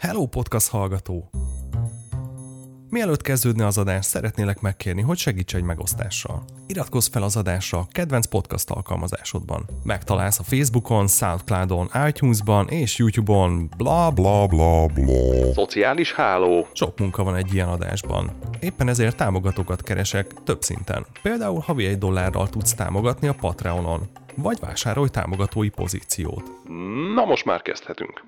Hello podcast hallgató! Mielőtt kezdődne az adás, szeretnélek megkérni, hogy segíts egy megosztással. Iratkozz fel az adásra a kedvenc podcast alkalmazásodban. Megtalálsz a Facebookon, Soundcloudon, iTunes-ban és YouTube-on, bla bla bla bla. Szociális háló. Sok munka van egy ilyen adásban. Éppen ezért támogatókat keresek több szinten. Például havi egy dollárral tudsz támogatni a Patreonon, vagy vásárolj támogatói pozíciót. Na most már kezdhetünk.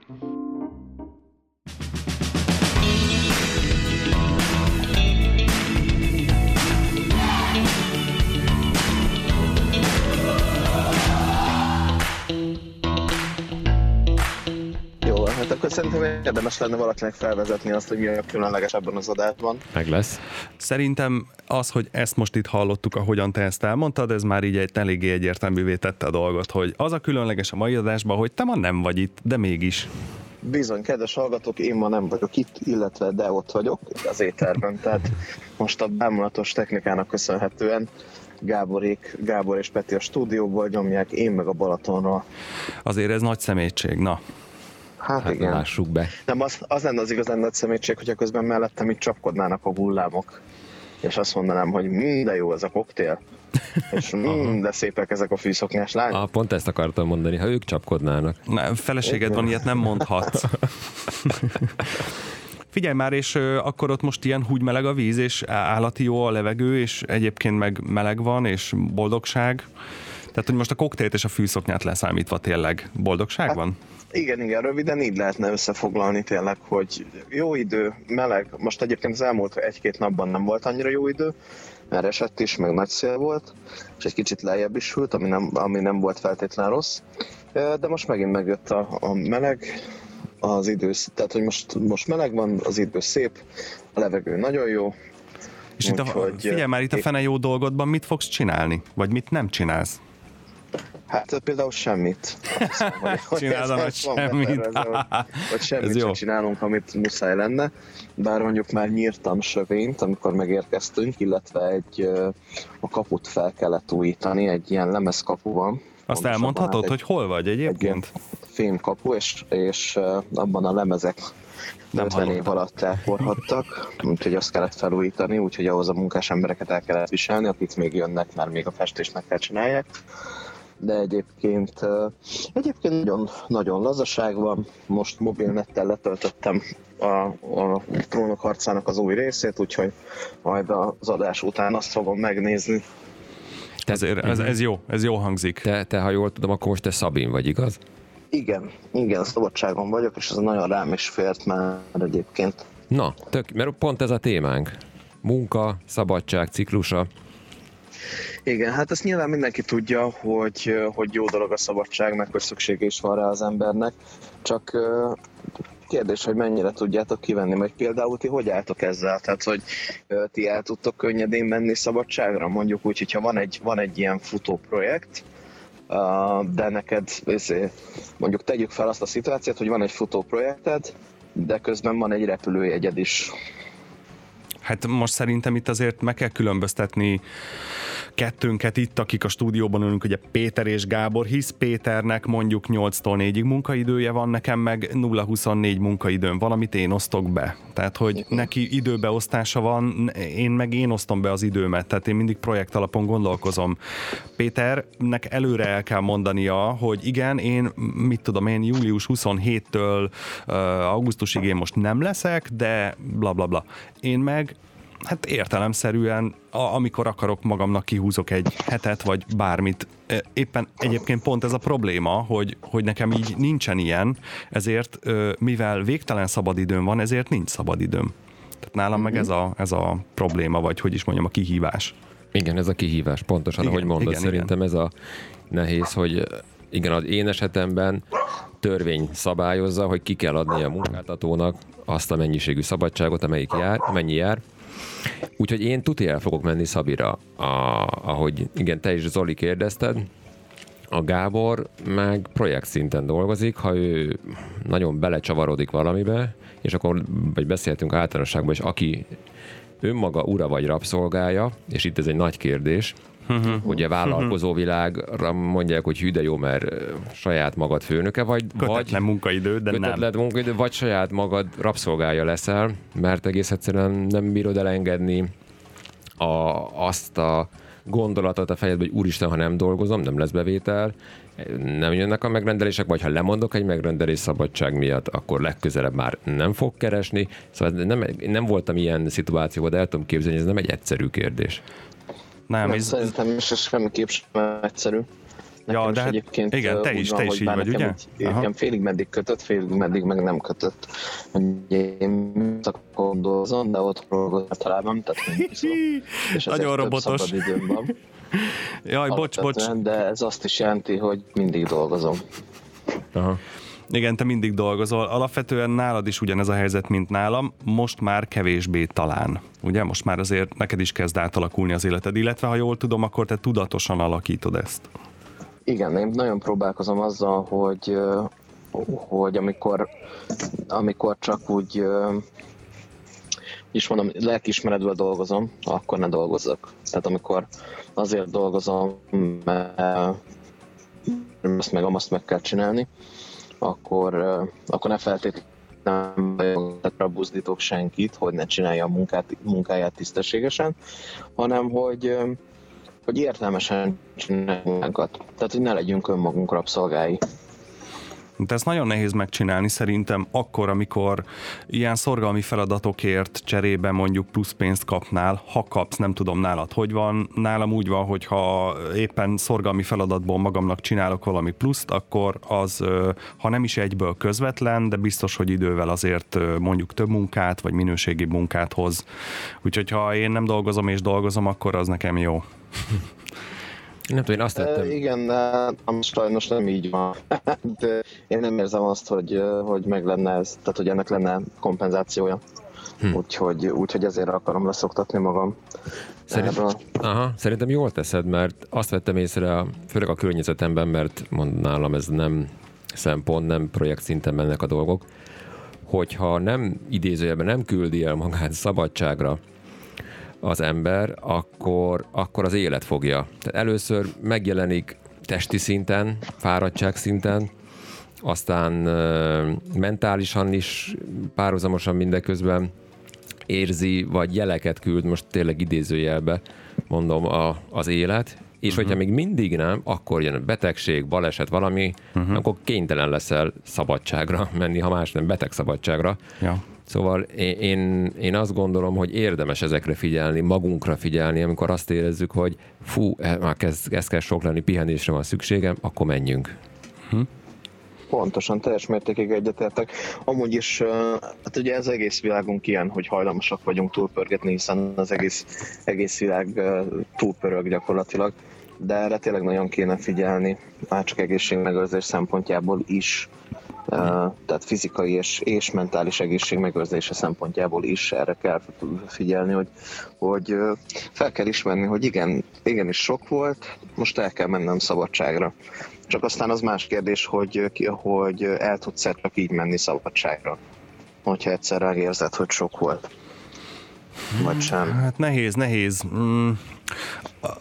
Akkor szerintem érdemes lenne valakinek felvezetni azt, hogy mi a különleges ebben az adásban. Meg lesz. Szerintem az, hogy ezt most itt hallottuk, ahogyan te ezt elmondtad, ez már így egy eléggé egyértelművé tette a dolgot, hogy az a különleges a mai adásban, hogy te ma nem vagy itt, de mégis. Bizony, kedves hallgatók, én ma nem vagyok itt, illetve de ott vagyok az éterben, tehát most a bámulatos technikának köszönhetően Gáborék, Gábor és Peti a stúdióból nyomják, én meg a Balatonról. Azért ez nagy szemétség, na. Hát, Hát igen. lássuk be. Nem, az, az lenne az igazán nagy szemétség, hogyha közben mellettem itt csapkodnának a hullámok, és azt mondanám, hogy minden jó ez a koktél, és minden szépek ezek a fűszoknyás lányok. Ah, pont ezt akartam mondani, ha ők csapkodnának. Na, feleséged van, ilyet nem mondhatsz. Figyelj már, és akkor ott most ilyen húgy meleg a víz, és állati jó a levegő, és egyébként meg meleg van, és boldogság. Tehát, hogy most a koktélt és a fűszoknyát leszámítva tényleg boldogság van? Igen, igen, röviden így lehetne összefoglalni tényleg, hogy jó idő, meleg, most egyébként az elmúlt egy-két napban nem volt annyira jó idő, mert esett is, meg nagy szél volt, és egy kicsit lejjebb is hűlt, ami nem, ami nem volt feltétlenül rossz, de most megint megjött a, a meleg, az idő, tehát hogy most, most meleg van, az idő szép, a levegő nagyon jó, És itt a, Úgyhogy, figyelj már, itt a fene jó dolgodban mit fogsz csinálni? Vagy mit nem csinálsz? Hát például semmit. Csinálod, vagy ez van semmit. hogy- Hogy Ez semmit jó. csinálunk, amit muszáj lenne. Bár mondjuk már nyírtam sövényt, amikor megérkeztünk, illetve egy a kaput fel kellett újítani, egy ilyen lemezkapu van. Azt elmondhatod, hát hogy hol vagy egy, egy egyébként? fémkapu, és, és abban a lemezek Nem 50 év hallottam. alatt elporhattak, úgyhogy azt kellett felújítani, úgyhogy ahhoz a munkás embereket el kellett viselni, akik még jönnek, mert még a festést meg kell csinálják. De egyébként, egyébként nagyon, nagyon lazaság van. Most mobilnettel letöltöttem a, a trónok harcának az új részét, úgyhogy majd az adás után azt fogom megnézni. Te, Ezért, ez, ez jó, ez jó hangzik. te, te, ha jól tudom, akkor most te Szabin vagy, igaz? Igen, igen, szabadságon vagyok, és ez nagyon rám is fért már egyébként. Na, tök, mert pont ez a témánk. Munka, szabadság, ciklusa. Igen, hát ezt nyilván mindenki tudja, hogy, hogy jó dolog a szabadság, meg hogy szüksége is van rá az embernek, csak kérdés, hogy mennyire tudjátok kivenni, meg például ti hogy álltok ezzel? Tehát, hogy ti el tudtok könnyedén menni szabadságra? Mondjuk úgy, hogyha van egy, van egy ilyen futó projekt, de neked, izé, mondjuk tegyük fel azt a szituációt, hogy van egy futó projekted, de közben van egy repülőjegyed is. Hát most szerintem itt azért meg kell különböztetni kettőnket itt, akik a stúdióban ülünk, ugye Péter és Gábor, hisz Péternek mondjuk 8-tól 4-ig munkaidője van, nekem meg 0-24 munkaidőm van, amit én osztok be. Tehát, hogy neki időbeosztása van, én meg én osztom be az időmet, tehát én mindig projekt alapon gondolkozom. Péternek előre el kell mondania, hogy igen, én, mit tudom én, július 27-től uh, augusztusig én most nem leszek, de bla bla bla. Én meg hát értelemszerűen, a, amikor akarok magamnak kihúzok egy hetet, vagy bármit. E, Éppen egyébként pont ez a probléma, hogy, hogy nekem így nincsen ilyen, ezért mivel végtelen szabadidőm van, ezért nincs szabadidőm. Tehát nálam meg ez a, ez a probléma, vagy hogy is mondjam, a kihívás. Igen, ez a kihívás, pontosan, Igen, ahogy mondod. igen, Szerintem ez a nehéz, hogy igen, az én esetemben törvény szabályozza, hogy ki kell adni a munkáltatónak azt a mennyiségű szabadságot, amelyik jár, amennyi jár. Úgyhogy én tuti el fogok menni Szabira, a, ahogy igen, te is Zoli kérdezted, a Gábor meg projekt szinten dolgozik, ha ő nagyon belecsavarodik valamibe, és akkor, vagy beszéltünk általánosságban, és aki önmaga ura vagy rabszolgája, és itt ez egy nagy kérdés, Uh-huh. Ugye vállalkozó világra mondják, hogy hű, de jó, mert saját magad főnöke vagy. Kötetlen vagy munkaidő, de kötetlen nem. munkaidő, vagy saját magad rabszolgája leszel, mert egész egyszerűen nem bírod elengedni a, azt a gondolatot a fejedbe, hogy úristen, ha nem dolgozom, nem lesz bevétel, nem jönnek a megrendelések, vagy ha lemondok egy megrendelés szabadság miatt, akkor legközelebb már nem fog keresni. Szóval nem, nem voltam ilyen szituációban, de el tudom képzelni, ez nem egy egyszerű kérdés. Nem, ez... Szerintem is ez semmiképp sem egyszerű. Nekem ja, de hát egyébként igen, te is, van, te is így vagy, ugye? Így, nekem félig meddig kötött, félig meddig meg nem kötött. Én szakon dolgozom, de ott dolgozom általában, tehát és Nagyon robotos. Szabad van. Jaj, bocs, bocs. De ez azt is jelenti, hogy mindig dolgozom. Aha. Igen, te mindig dolgozol. Alapvetően nálad is ugyanez a helyzet, mint nálam, most már kevésbé talán. Ugye, most már azért neked is kezd átalakulni az életed, illetve ha jól tudom, akkor te tudatosan alakítod ezt. Igen, én nagyon próbálkozom azzal, hogy, hogy amikor, amikor csak úgy is mondom, lelkismeretből dolgozom, akkor ne dolgozzak. Tehát amikor azért dolgozom, mert ezt meg azt meg kell csinálni, akkor, akkor ne feltétlenül buzdítok senkit, hogy ne csinálja a munkát, munkáját tisztességesen, hanem hogy, hogy értelmesen csináljuk Tehát, hogy ne legyünk önmagunk rabszolgái. De ezt nagyon nehéz megcsinálni szerintem akkor, amikor ilyen szorgalmi feladatokért cserébe mondjuk plusz pénzt kapnál, ha kapsz, nem tudom nálad, hogy van. Nálam úgy van, hogy ha éppen szorgalmi feladatból magamnak csinálok valami pluszt, akkor az, ha nem is egyből közvetlen, de biztos, hogy idővel azért mondjuk több munkát, vagy minőségi munkát hoz. Úgyhogy ha én nem dolgozom és dolgozom, akkor az nekem jó. Nem tudom, én azt tettem. E, igen, de sajnos nem így van. de én nem érzem azt, hogy, hogy meg lenne ez, tehát hogy ennek lenne kompenzációja. Hm. Úgyhogy, úgyhogy ezért akarom leszoktatni magam. Szerintem, aha, szerintem jól teszed, mert azt vettem észre, főleg a környezetemben, mert mond nálam ez nem szempont, nem projekt szinten mennek a dolgok, hogyha nem idézőjelben nem küldi el magát szabadságra, az ember, akkor, akkor az élet fogja. Tehát először megjelenik testi szinten, fáradtság szinten, aztán mentálisan is párhuzamosan mindeközben érzi, vagy jeleket küld, most tényleg idézőjelbe mondom, a, az élet, és uh-huh. hogyha még mindig nem, akkor jön a betegség, baleset, valami, uh-huh. akkor kénytelen leszel szabadságra menni, ha más nem, beteg szabadságra. Ja. Szóval én, én azt gondolom, hogy érdemes ezekre figyelni, magunkra figyelni, amikor azt érezzük, hogy fú, e, már kezd, ez kell sok lenni, pihenésre van szükségem, akkor menjünk. Hm? Pontosan, teljes mértékig egyetértek. Amúgy is, hát ugye ez egész világunk ilyen, hogy hajlamosak vagyunk túlpörgetni, hiszen az egész, egész világ túlpörög gyakorlatilag, de erre tényleg nagyon kéne figyelni, már csak egészségmegőrzés szempontjából is, tehát fizikai és, és mentális egészség megőrzése szempontjából is erre kell figyelni, hogy, hogy fel kell ismerni, hogy igen, igenis sok volt, most el kell mennem szabadságra. Csak aztán az más kérdés, hogy, hogy el tudsz csak így menni szabadságra, hogyha egyszer érzed, hogy sok volt. Vagy sem. Hát nehéz, nehéz. Mm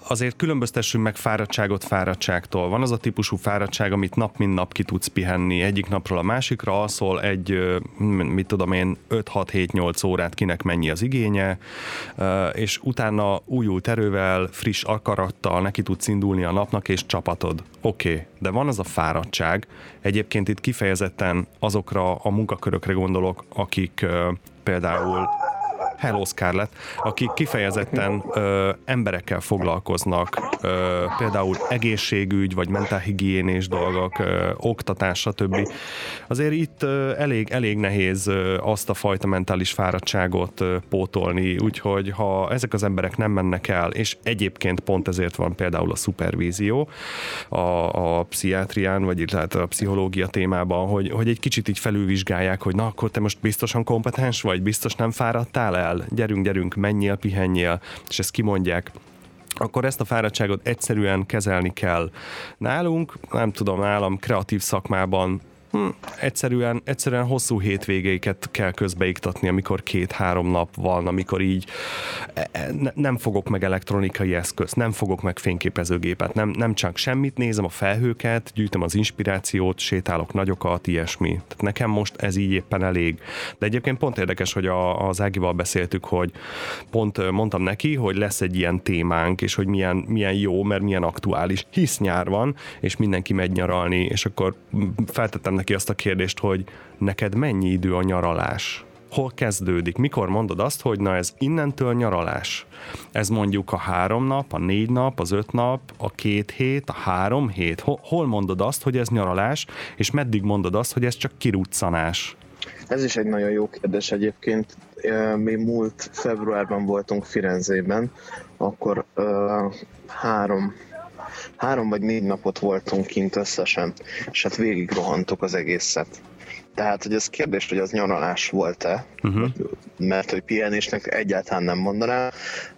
azért különböztessünk meg fáradtságot fáradtságtól. Van az a típusú fáradtság, amit nap mint nap ki tudsz pihenni egyik napról a másikra, alszol egy, mit tudom én, 5-6-7-8 órát kinek mennyi az igénye, és utána újult erővel, friss akarattal neki tudsz indulni a napnak, és csapatod. Oké, okay, de van az a fáradtság, egyébként itt kifejezetten azokra a munkakörökre gondolok, akik például Hello Scarlett, akik kifejezetten ö, emberekkel foglalkoznak, ö, például egészségügy, vagy mentálhigiénés dolgok, ö, oktatás, stb. Azért itt ö, elég, elég nehéz ö, azt a fajta mentális fáradtságot ö, pótolni, úgyhogy ha ezek az emberek nem mennek el, és egyébként pont ezért van például a szupervízió a, a pszichiátrián, vagy illetve a pszichológia témában, hogy, hogy egy kicsit így felülvizsgálják, hogy na, akkor te most biztosan kompetens vagy, biztos nem fáradtál el, kell, gyerünk, gyerünk, menjél, pihenjél, és ezt kimondják, akkor ezt a fáradtságot egyszerűen kezelni kell. Nálunk, nem tudom, nálam kreatív szakmában hm, egyszerűen, egyszerűen hosszú hétvégéket kell közbeiktatni, amikor két-három nap van, amikor így e, e, ne, nem fogok meg elektronikai eszközt, nem fogok meg fényképezőgépet, nem, nem csak semmit nézem, a felhőket, gyűjtöm az inspirációt, sétálok nagyokat, ilyesmi. Tehát nekem most ez így éppen elég. De egyébként pont érdekes, hogy a, az Ágival beszéltük, hogy pont mondtam neki, hogy lesz egy ilyen témánk, és hogy milyen, milyen jó, mert milyen aktuális, hisz nyár van, és mindenki megy nyaralni, és akkor feltettem neki azt a kérdést, hogy neked mennyi idő a nyaralás? Hol kezdődik? Mikor mondod azt, hogy na ez innentől nyaralás? Ez mondjuk a három nap, a négy nap, az öt nap, a két hét, a három hét. Hol mondod azt, hogy ez nyaralás, és meddig mondod azt, hogy ez csak kiruccanás? Ez is egy nagyon jó kérdés egyébként. Mi múlt februárban voltunk Firenzében, akkor három három vagy négy napot voltunk kint összesen, és hát végig rohantuk az egészet. Tehát, hogy ez kérdés, hogy az nyaralás volt-e, uh-huh. mert hogy pihenésnek egyáltalán nem mondanám,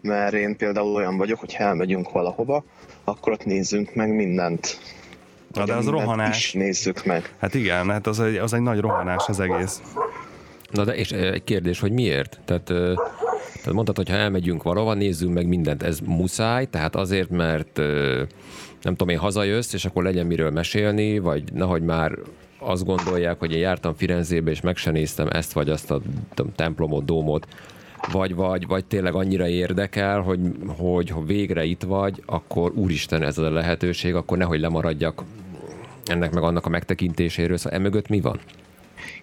mert én például olyan vagyok, hogy ha elmegyünk valahova, akkor ott nézzünk meg mindent. Na, de az rohanás. Is nézzük meg. Hát igen, hát az egy, az egy nagy rohanás az egész. Na de és egy kérdés, hogy miért? Tehát, tehát mondtad, hogy ha elmegyünk valahova, nézzünk meg mindent. Ez muszáj, tehát azért, mert nem tudom én, hazajössz, és akkor legyen miről mesélni, vagy nehogy már azt gondolják, hogy én jártam Firenzébe, és meg sem néztem ezt, vagy azt a templomot, dómot, vagy, vagy, vagy tényleg annyira érdekel, hogy, hogy ha végre itt vagy, akkor úristen ez a lehetőség, akkor nehogy lemaradjak ennek meg annak a megtekintéséről. Szóval emögött mi van?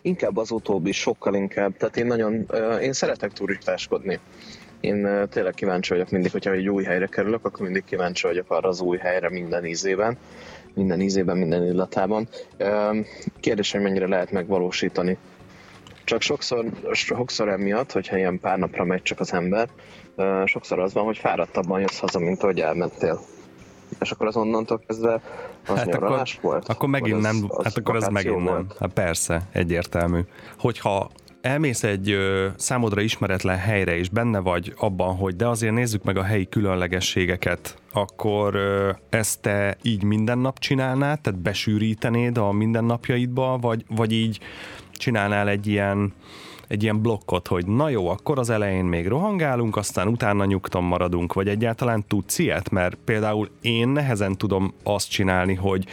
Inkább az utóbbi, sokkal inkább. Tehát én nagyon, én szeretek turistáskodni. Én tényleg kíváncsi vagyok mindig, hogyha egy új helyre kerülök, akkor mindig kíváncsi vagyok arra az új helyre minden ízében, minden ízében, minden illatában. Kérdés, hogy mennyire lehet megvalósítani. Csak sokszor, sokszor emiatt, hogyha ilyen pár napra megy csak az ember, sokszor az van, hogy fáradtabban jössz haza, mint ahogy elmentél. És akkor az onnantól kezdve az hát akkor, volt? Akkor megint nem, az, az hát akkor az megint volt? nem. Hát persze, egyértelmű. Hogyha elmész egy ö, számodra ismeretlen helyre, és benne vagy abban, hogy de azért nézzük meg a helyi különlegességeket, akkor ö, ezt te így minden nap csinálnád, tehát besűrítenéd a mindennapjaidba, vagy, vagy így csinálnál egy ilyen egy ilyen blokkot, hogy na jó, akkor az elején még rohangálunk, aztán utána nyugton maradunk, vagy egyáltalán tudsz ilyet? Mert például én nehezen tudom azt csinálni, hogy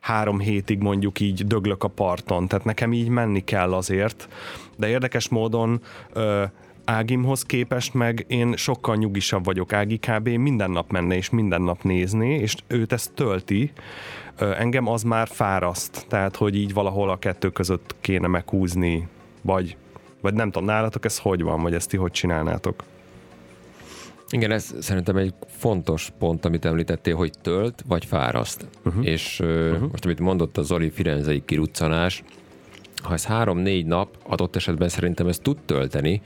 három hétig mondjuk így döglök a parton, tehát nekem így menni kell azért, de érdekes módon ö, Ágimhoz képest meg én sokkal nyugisabb vagyok. Ági kb. minden nap menne és minden nap nézni, és őt ezt tölti. Engem az már fáraszt, tehát hogy így valahol a kettő között kéne meghúzni, vagy vagy nem tudom, nálatok ez hogy van, vagy ezt ti hogy csinálnátok? Igen, ez szerintem egy fontos pont, amit említettél, hogy tölt vagy fáraszt. Uh-huh. És uh-huh. most, amit mondott a Zoli Firenzei kiruccanás, ha ez három-négy nap, adott esetben szerintem ez tud tölteni,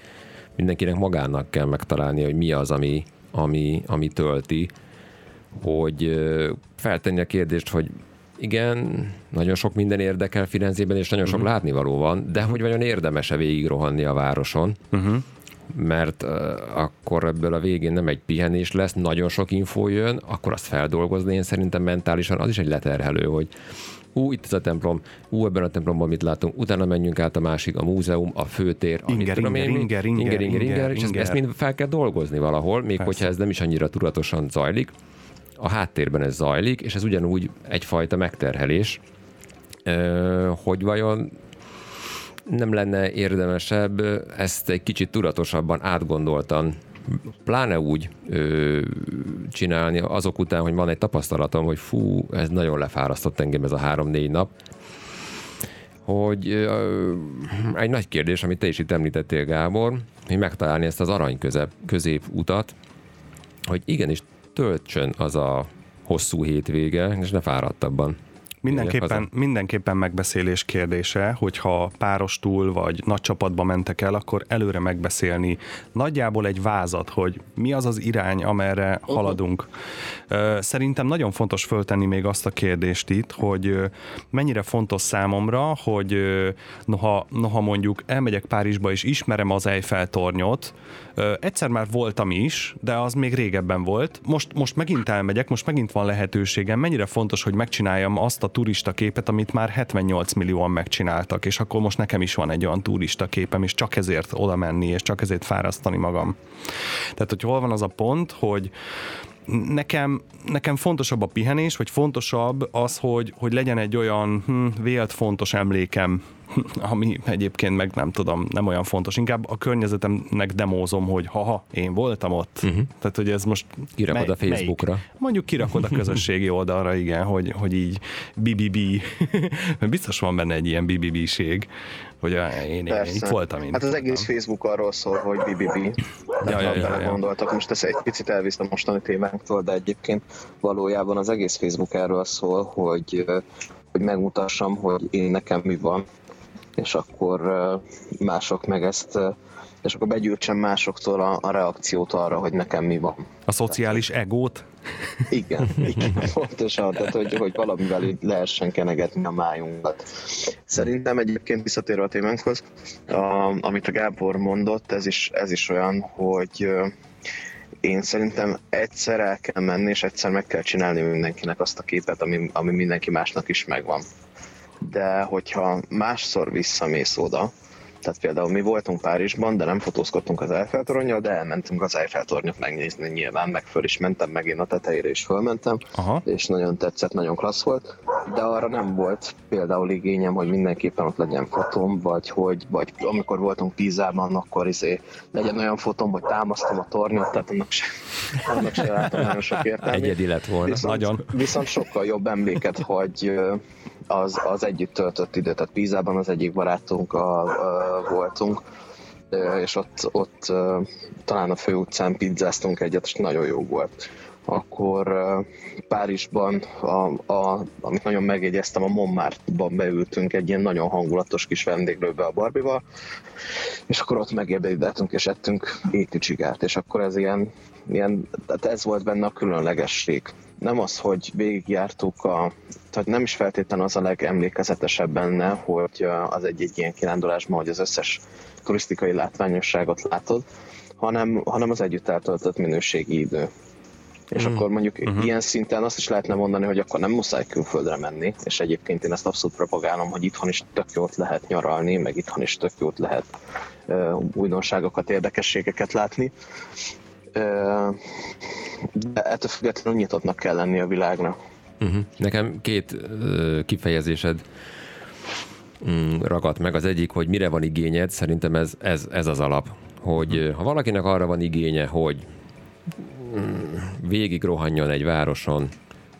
mindenkinek magának kell megtalálni, hogy mi az, ami, ami, ami tölti, hogy feltenni a kérdést, hogy igen, nagyon sok minden érdekel Firenzében, és nagyon sok uh-huh. látnivaló van, de hogy vajon érdemes-e végig rohanni a városon? Uh-huh. Mert uh, akkor ebből a végén nem egy pihenés lesz, nagyon sok infó jön, akkor azt feldolgozni én szerintem mentálisan az is egy leterhelő, hogy ú, itt ez a templom, ú, ebben a templomban mit látunk, utána menjünk át a másik, a múzeum, a főtér, inger, inger, én, inger, inger, inger, inger, inger, és ezt, ezt mind fel kell dolgozni valahol, még Persze. hogyha ez nem is annyira tudatosan zajlik. A háttérben ez zajlik, és ez ugyanúgy egyfajta megterhelés, hogy vajon nem lenne érdemesebb ezt egy kicsit tudatosabban, átgondoltan, pláne úgy ö, csinálni azok után, hogy van egy tapasztalatom, hogy fú, ez nagyon lefárasztott engem ez a három-négy nap, hogy ö, egy nagy kérdés, amit te is itt említettél, Gábor, hogy megtalálni ezt az arany közep, közép utat, hogy igenis töltsön az a hosszú hétvége, és ne fáradtabban. Mindenképpen, mindenképpen megbeszélés kérdése, hogyha párostul vagy nagy csapatba mentek el, akkor előre megbeszélni nagyjából egy vázat, hogy mi az az irány, amerre uh-huh. haladunk. Szerintem nagyon fontos föltenni még azt a kérdést itt, hogy mennyire fontos számomra, hogy noha, noha mondjuk elmegyek Párizsba és ismerem az Eiffel tornyot, egyszer már voltam is, de az még régebben volt. Most, most megint elmegyek, most megint van lehetőségem. Mennyire fontos, hogy megcsináljam azt a turista képet, amit már 78 millióan megcsináltak, és akkor most nekem is van egy olyan turista képem, és csak ezért oda menni, és csak ezért fárasztani magam. Tehát, hogy hol van az a pont, hogy nekem, nekem fontosabb a pihenés, vagy fontosabb az, hogy, hogy legyen egy olyan hm, vélt fontos emlékem, ami egyébként meg nem tudom, nem olyan fontos. Inkább a környezetemnek demózom, hogy haha, én voltam ott. Uh-huh. Tehát, hogy ez most... Kirakod mely, a Facebookra. Melyik? Mondjuk kirakod a közösségi oldalra, igen, hogy, hogy így BBB. Biztos van benne egy ilyen BBB-ség, hogy én, én, én itt voltam. Én hát az egész Facebook arról szól, hogy BBB. Ja, ja, ja, ja. gondoltak. Most ezt egy picit elvisz a mostani témánktól, de egyébként valójában az egész Facebook erről szól, hogy, hogy megmutassam, hogy én nekem mi van, és akkor mások meg ezt és akkor begyűjtsem másoktól a, a reakciót arra, hogy nekem mi van. A szociális egót? Igen, igen pontosan, tehát hogy, hogy valamivel így lehessen kenegetni a májunkat. Szerintem egyébként visszatérve a témánkhoz, a, amit a Gábor mondott, ez is, ez is olyan, hogy én szerintem egyszer el kell menni, és egyszer meg kell csinálni mindenkinek azt a képet, ami, ami mindenki másnak is megvan. De hogyha másszor visszamész oda, tehát például mi voltunk Párizsban, de nem fotózkodtunk az Eiffel toronyjal, de elmentünk az Eiffel tornyot megnézni nyilván, meg föl is mentem, meg én a tetejére is fölmentem, Aha. és nagyon tetszett, nagyon klassz volt, de arra nem volt például igényem, hogy mindenképpen ott legyen fotóm, vagy hogy, vagy amikor voltunk Pízában, akkor izé legyen olyan fotóm, hogy támasztom a tornyot, tehát annak se, annak se látom nagyon sok értelmét. Egyedi lett volna, viszont, nagyon. Viszont sokkal jobb emléket, hogy az, az együtt töltött idő. Tehát Pízában az egyik barátunkkal uh, voltunk, és ott, ott talán a főutcán pizzáztunk egyet, és nagyon jó volt. Akkor Párizsban, a, a, amit nagyon megjegyeztem, a Montmartre-ban beültünk egy ilyen nagyon hangulatos kis vendéglőbe a Barbival, és akkor ott megébredítünk és ettünk étücsigát, és akkor ez ilyen, ilyen, tehát ez volt benne a különlegesség nem az, hogy végigjártuk a, tehát nem is feltétlenül az a legemlékezetesebb benne, hogy az egy-egy ilyen kirándulásban, hogy az összes turisztikai látványosságot látod, hanem, hanem az együtt eltöltött minőségi idő. És mm. akkor mondjuk uh-huh. ilyen szinten azt is lehetne mondani, hogy akkor nem muszáj külföldre menni, és egyébként én ezt abszolút propagálom, hogy itthon is tök jót lehet nyaralni, meg itthon is tök jót lehet uh, újdonságokat, érdekességeket látni de ettől függetlenül nyitottnak kell lenni a világnak. Uh-huh. Nekem két uh, kifejezésed um, ragadt meg. Az egyik, hogy mire van igényed, szerintem ez, ez, ez az alap. Hogy uh, ha valakinek arra van igénye, hogy um, végig rohanjon egy városon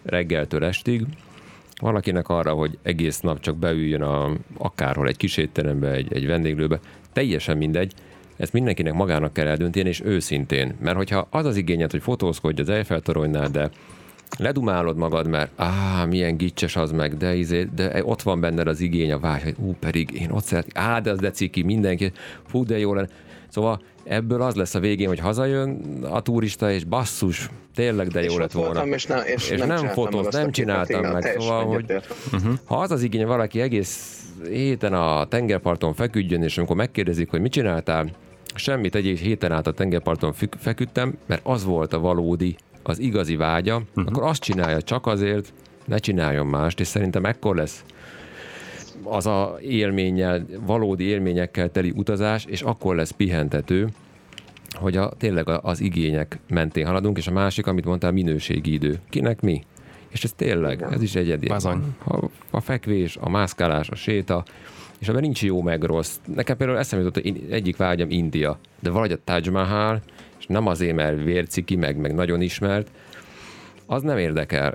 reggeltől estig, valakinek arra, hogy egész nap csak beüljön a, akárhol egy kis étterembe, egy, egy vendéglőbe, teljesen mindegy, ezt mindenkinek magának kell eldönteni, és őszintén. Mert hogyha az az igényed, hogy fotózkodj az Eiffel toronynál, de ledumálod magad, mert á, milyen gicses az meg, de, izé, de ott van benned az igény, a vágy, hogy ú, pedig én ott szeretnék, á, de az de ciki, mindenki, fú, de jó lenne. Szóval ebből az lesz a végén, hogy hazajön a turista, és basszus, tényleg de jó és lett volna. És, ne, és, és nem, nem nem csináltam meg. Szóval, hogy uh-huh. ha az az igény, valaki egész héten a tengerparton feküdjön, és amikor megkérdezik, hogy mit csináltál, semmit, egy héten át a tengerparton feküdtem, mert az volt a valódi, az igazi vágya, uh-huh. akkor azt csinálja csak azért, ne csináljon mást, és szerintem ekkor lesz az a élménnyel, valódi élményekkel teli utazás, és akkor lesz pihentető, hogy a, tényleg az igények mentén haladunk, és a másik, amit mondtál, minőségi idő. Kinek mi? És ez tényleg, ez is egyedi. A, a fekvés, a mászkálás, a séta, és ebben nincs jó meg rossz. Nekem például eszembe jutott, hogy egyik vágyam India, de valahogy a Taj Mahal, és nem azért, mert vérciki, meg, meg nagyon ismert, az nem érdekel.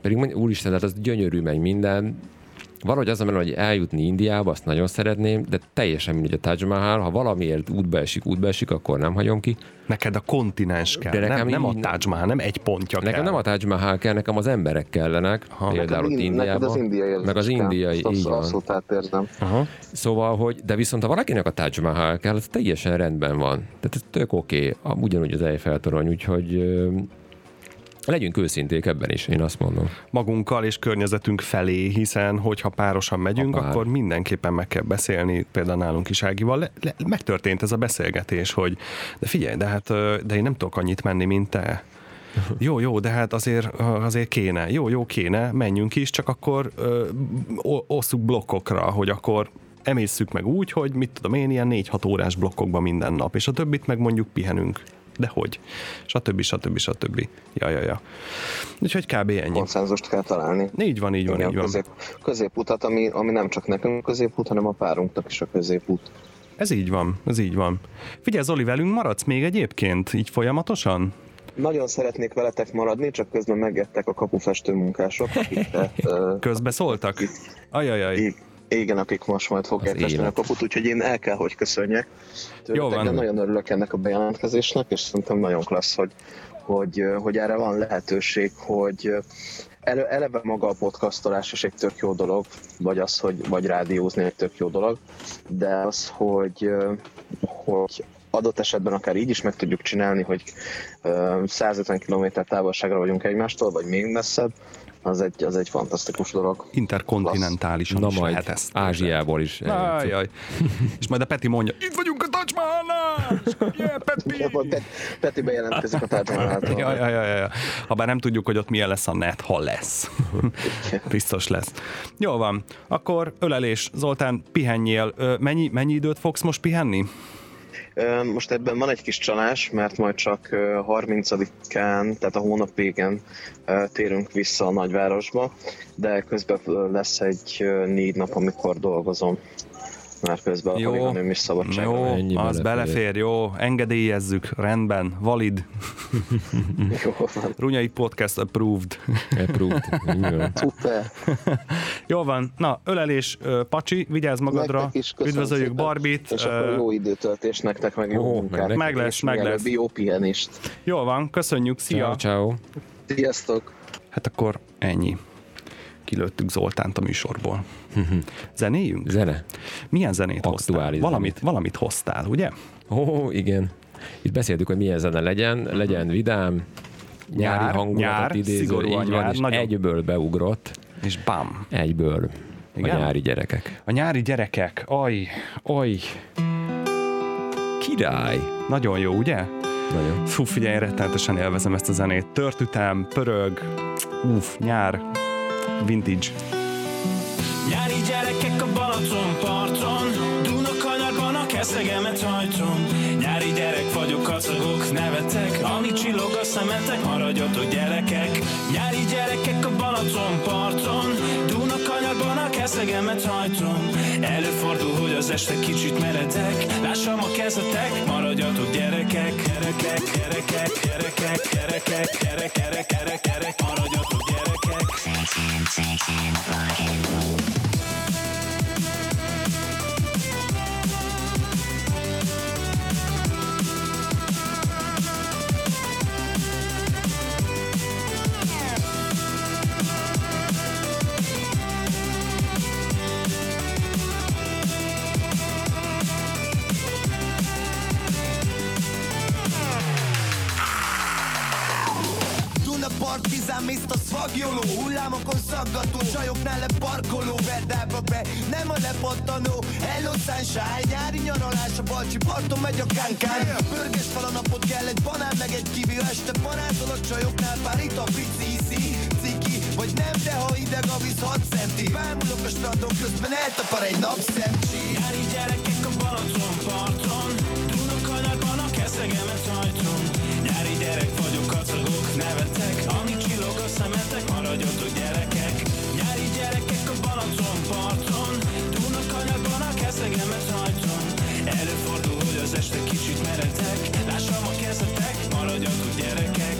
Pedig úristen, hát az gyönyörű, meg minden, valahogy az, hogy eljutni Indiába, azt nagyon szeretném, de teljesen mindegy a Taj Mahal, ha valamiért útba esik, útba esik, akkor nem hagyom ki. Neked a kontinens kell, de nekem nem, nem a Taj Mahal, nem egy pontja nekem kell. nem a Taj Mahal kell, nekem az emberek kellenek, ha. például ott Indiában. az indiai meg az indiai, kell. így van. Aha. Szóval, hogy, de viszont ha valakinek a Taj Mahal kell, az teljesen rendben van. Tehát ez tök oké, okay. ugyanúgy az Eiffel torony, úgyhogy Legyünk őszinték ebben is, én azt mondom. Magunkkal és környezetünk felé, hiszen hogyha párosan megyünk, pár. akkor mindenképpen meg kell beszélni, például nálunk is Ágival. Le, le, megtörtént ez a beszélgetés, hogy de figyelj, de hát de én nem tudok annyit menni, mint te Jó, jó, de hát azért, azért kéne. Jó, jó, kéne, menjünk is, csak akkor ö, osszuk blokkokra, hogy akkor emészszük meg úgy, hogy mit tudom én, ilyen 4-6 órás blokkokban minden nap, és a többit meg mondjuk pihenünk. De hogy? Stb. stb. stb. Ja, ja, ja. Úgyhogy kb. ennyi. konszenzust kell találni. Így van, így van, Igen, így van. közép, középutat, ami, ami nem csak nekünk középút, hanem a párunknak is a középút. Ez így van, ez így van. Figyelj, Zoli, velünk maradsz még egyébként, így folyamatosan? Nagyon szeretnék veletek maradni, csak közben megjettek a kapufestő munkások, akik, ö, Közbe szóltak? Ajajaj. í- igen, akik most majd fogják Az festeni a kaput, úgyhogy én el kell, hogy köszönjek. Tőletek, nagyon örülök ennek a bejelentkezésnek, és szerintem nagyon klassz, hogy, hogy, hogy erre van lehetőség, hogy ele, eleve maga a podcastolás is egy tök jó dolog, vagy az, hogy vagy rádiózni egy tök jó dolog, de az, hogy, hogy adott esetben akár így is meg tudjuk csinálni, hogy ö, 150 km távolságra vagyunk egymástól, vagy még messzebb, az egy, az egy fantasztikus dolog. Interkontinentálisan Na is majd lehet ezt. Ázsiából is. eljátszunk. Ajaj. És majd a Peti mondja, itt vagyunk a Taj Mahalnál! Yeah, Peti! Pet, Peti bejelentkezik a tárgyalánától. Ja, ja, ja, ja, ja. Habár nem tudjuk, hogy ott milyen lesz a net, ha lesz. Biztos lesz. Jó van, akkor ölelés. Zoltán, pihenjél. Mennyi, mennyi időt fogsz most pihenni? Most ebben van egy kis csalás, mert majd csak ö, 30-án, tehát a hónap végén térünk vissza a nagyvárosba, de közben lesz egy négy nap, amikor dolgozom. Mert közben a Jó. kolléganőm is szabadságra Jó, az belefér. belefér, jó, engedélyezzük, rendben, valid. Jó van. Runyai Podcast approved. Approved. Szuper. Jó van, na, ölelés, Pacsi, vigyázz magadra, is üdvözöljük szépen. Barbit. És akkor jó időtöltés nektek, meg jó Ó, munkát. meg Meg lesz, meg lesz. Jó pihenést. Jó van, köszönjük, szia! Ciao, ciao. Sziasztok! Hát akkor ennyi. Kilőttük Zoltánt a műsorból. Zenéjünk? Zene. Milyen zenét hoztál? Aktuális Valamit, valamit hoztál, ugye? Ó, igen. Itt beszéltük, hogy milyen zene legyen. Legyen vidám, nyári Nyár, hangulatot nyár, idéző, így van, nyár, és nagyon. egyből beugrott. És bam! Egyből. Igen? A nyári gyerekek. A nyári gyerekek, aj, aj, Király. nagyon jó, ugye? Nagyon. Fú, figyelj, rettenetesen élvezem ezt a zenét. Törtütem, pörög, uff, nyár, vintage. Nyári gyerekek a Balaton parton Dunakanyarban a keszegemet hajtom Nyári gyerek vagyok, kacagok, nevetek Ami csillog a szemetek, maradjatok gyerekek Nyári gyerekek a Balaton parton keszegemet hajtom Előfordul, hogy az este kicsit meredek. Lássam a kezetek, maradjatok gyerekek Gyerekek, gyerekek, gyerekek, gyerekek, gyerekek, gyerekek, gyerekek, Maradjatok gyerekek. Duna Sunshine, nyári nyaralás A Balcsi parton megy a kánkán Pörges fal a napot kell egy banán meg egy kivi. Este parázol a csajoknál pár itt a pici iszi Ciki, vagy nem, de ha ideg a víz 6 centi. Bámulok a strandon, közben eltapar egy napszemcsi. Nyári gyerekek a Balaton parton Dunakanyarban a keszegemet hajtom Nyári gyerek vagyok, kacagok, nevetek. Ami csillog a szemetek, maradjatok gyerekek. Nyári gyerekek a Balaton Keszegemet hajtom Előfordul, hogy az este kicsit meredek Lássam a kezetek, maradjatok gyerekek.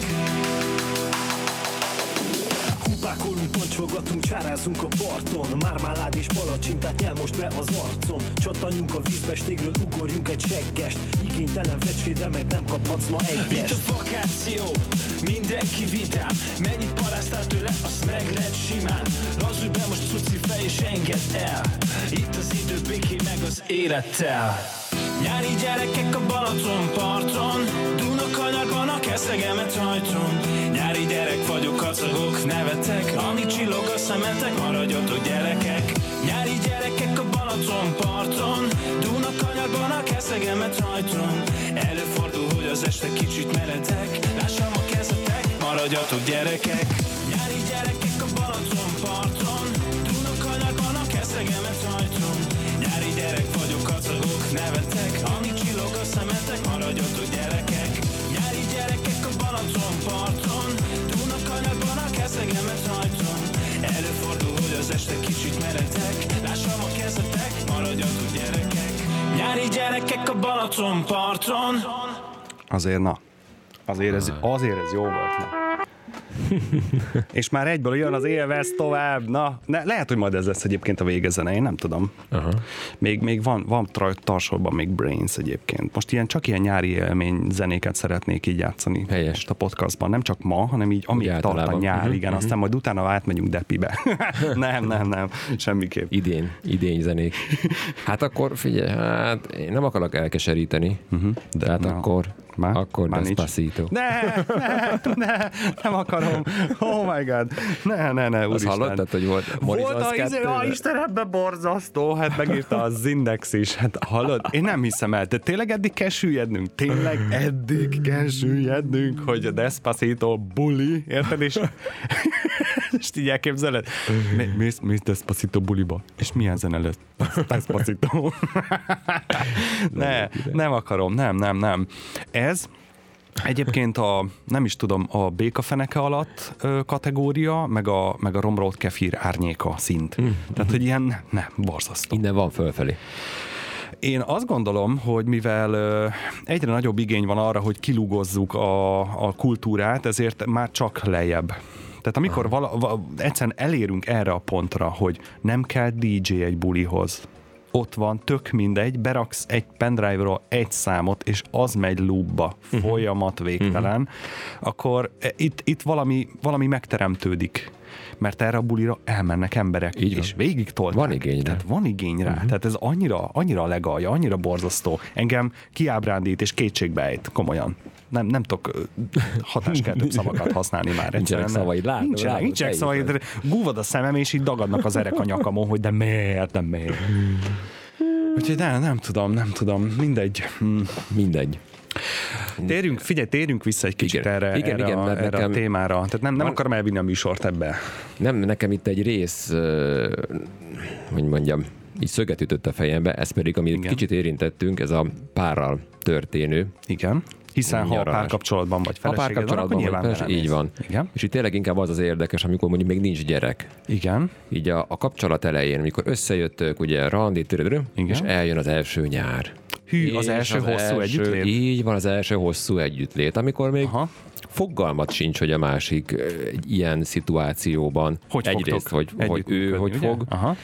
Kupákolunk, pancsolgatunk, csárázunk a parton. Mármálád és palacsintát nyel most be az arcon Csattanjunk a vízbe, stégről ugorjunk egy seggest Igénytelen fecskédre meg nem kaphatsz ma Itt egyest a vakáció, mindenki vidám. Mennyit paráztál tőle, azt meg lehet simán. Lazulj be most cuci fej és engedd el. Itt az idő béké meg az élettel. Nyári gyerekek a Balaton parton. Dunakanyarban a keszegemet hajtom. Nyári gyerek vagyok, kacagok, nevetek. Ami csillog a szemetek, maradjatok gyerekek. Nyári gyerekek a Balaton parton Keszegemet hajtom Előfordul, hogy az este kicsit meredek Lássam a kezetek, maradjatok gyerekek. Nyári gyerekek a Balaton parton. Dunakanyarban a keszegemet hajtom Nyári gyerek vagyok, kacagok, nevetek. Amíg csillog a szemetek, maradjatok gyerekek. Nyári gyerekek a Balaton parton. Dunakanyarban a keszegemet hajtom Előfordul, hogy az este kicsit meretek Lássam a kezetek, maradjatok gyerekek Nyári gyerekek a Balaton parton Azért na. Azért ez, azért ez jó volt. Na. És már egyből jön az élvez tovább. Na, ne, lehet, hogy majd ez lesz egyébként a végezene, én nem tudom. Aha. Még, még van, van tarsolban még Brains egyébként. Most ilyen csak ilyen nyári élmény zenéket szeretnék így játszani. Helyes. Most a podcastban. Nem csak ma, hanem így amíg tart a nyár, Mhm, igen. Aztán majd utána átmegyünk Depibe. nem, nem, nem. Semmiképp. Idén, idén zenék. Hát akkor figyelj, hát én nem akarok elkeseríteni, uh-huh. de hát na, akkor, már- akkor már nincs. Despacito. Ne, ne, ne, nem akarom. Oh my god. Ne, ne, ne, Azt úristen. hallottad, hogy volt Volt Morizons a, izé, a 2? Isten ebbe borzasztó, hát megírta az Index is, hát hallod? Én nem hiszem el, de tényleg eddig kell süllyednünk, tényleg eddig kell süllyednünk, hogy a Despacito buli, érted? És, és így elképzeled? Mi, mész, mész Despacito buliba, és milyen zene lesz? Despacito. ne, nem akarom, nem, nem, nem. Ez Egyébként a, nem is tudom, a békafeneke alatt ö, kategória, meg a, meg a romrolt kefír árnyéka szint. Mm. Tehát, hogy ilyen, nem, borzasztó. Innen van fölfelé. Én azt gondolom, hogy mivel egyre nagyobb igény van arra, hogy kilúgozzuk a, a kultúrát, ezért már csak lejjebb. Tehát amikor vala, va, egyszerűen elérünk erre a pontra, hogy nem kell DJ egy bulihoz, ott van, tök mindegy, beraksz egy pendrive-ról egy számot, és az megy loopba, Mhm. folyamat végtelen, akkor e, itt, itt valami, valami megteremtődik. Mert erre a bulira elmennek emberek, Így van. és végig tolták. Van igény. Tehát van igény rá. Uh-huh. Tehát ez annyira, annyira legalja, annyira borzasztó. Engem kiábrándít és kétségbeejt, komolyan. Nem, nem tudok hatáskeltőbb szavakat használni már. Nincsenek szavaid, látom, Nincsenek, látom, nincsenek szavaid. Gúvad a szemem, és így dagadnak az erek a nyakamon, hogy de miért, de miért. Úgyhogy nem, nem tudom, nem tudom, mindegy. Hmm. Mindegy. Térjünk, figyelj, térjünk vissza egy kicsit Igen. erre, Igen, erre, igen, a, erre nekem- a témára. Tehát nem, nem akarom elvinni a műsort ebbe. Nem, nekem itt egy rész, hogy mondjam, így szöget ütött a fejembe, ez pedig, amit Igen. kicsit érintettünk, ez a párral történő. Igen. Hiszen ha a Nyaralás. párkapcsolatban vagy feleséged van, akkor nyilván persze, így van. Igen. És itt tényleg inkább az az érdekes, amikor mondjuk még nincs gyerek. Igen. Így a, a kapcsolat elején, amikor összejöttök, ugye randi, és eljön az első nyár. Hű, az első hosszú együttlét? Így van, az első hosszú együttlét, amikor még Aha. fogalmat sincs, hogy a másik egy ilyen szituációban Hogy egyrészt, fogtok hogy, együtt hogy ő működni, hogy ugye? fog, Aha.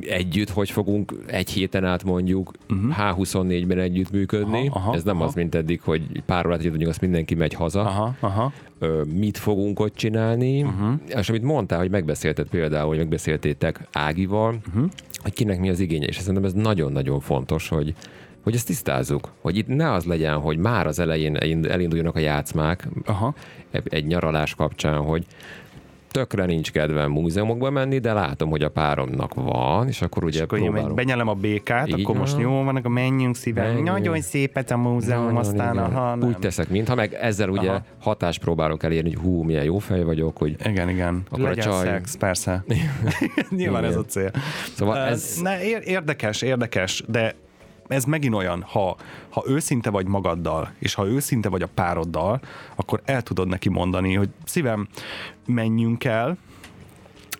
Együtt hogy fogunk egy héten át mondjuk uh-huh. H24-ben együtt működni. Mhm. Aha, aha, Ez nem aha. az, mint eddig, hogy pár órát együtt mondjuk azt mindenki megy haza. Aha, aha. Ö, mit fogunk ott csinálni, Mhm. uh-huh. és amit mondtál, hogy megbeszélted például, hogy megbeszéltétek Ágival, Mhm. uh-huh. hogy kinek mi az igénye, és szerintem ez nagyon-nagyon fontos, hogy hogy ezt tisztázzuk, hogy itt ne az legyen, hogy már az elején elind- elinduljanak a játszmák Aha. egy nyaralás kapcsán, hogy tökre nincs kedvem múzeumokba menni, de látom, hogy a páromnak van, és akkor ugye És akkor próbálunk. benyelem a békát, Így akkor most jó van, akkor menjünk szívem. Menjünk. Nagyon szép ez a múzeum, Nagyon, aztán igen. aha, nem. Úgy teszek, mintha meg ezzel ugye Aha. hatást próbálok elérni, hogy hú, milyen jó fej vagyok, hogy Igen, igen. Akkor a Legyen csaj- szex, persze. Nyilván Igen. ez a cél. Szóval ez- Ne, ér- érdekes, érdekes, de ez megint olyan, ha, ha őszinte vagy magaddal, és ha őszinte vagy a pároddal, akkor el tudod neki mondani, hogy szívem, menjünk el.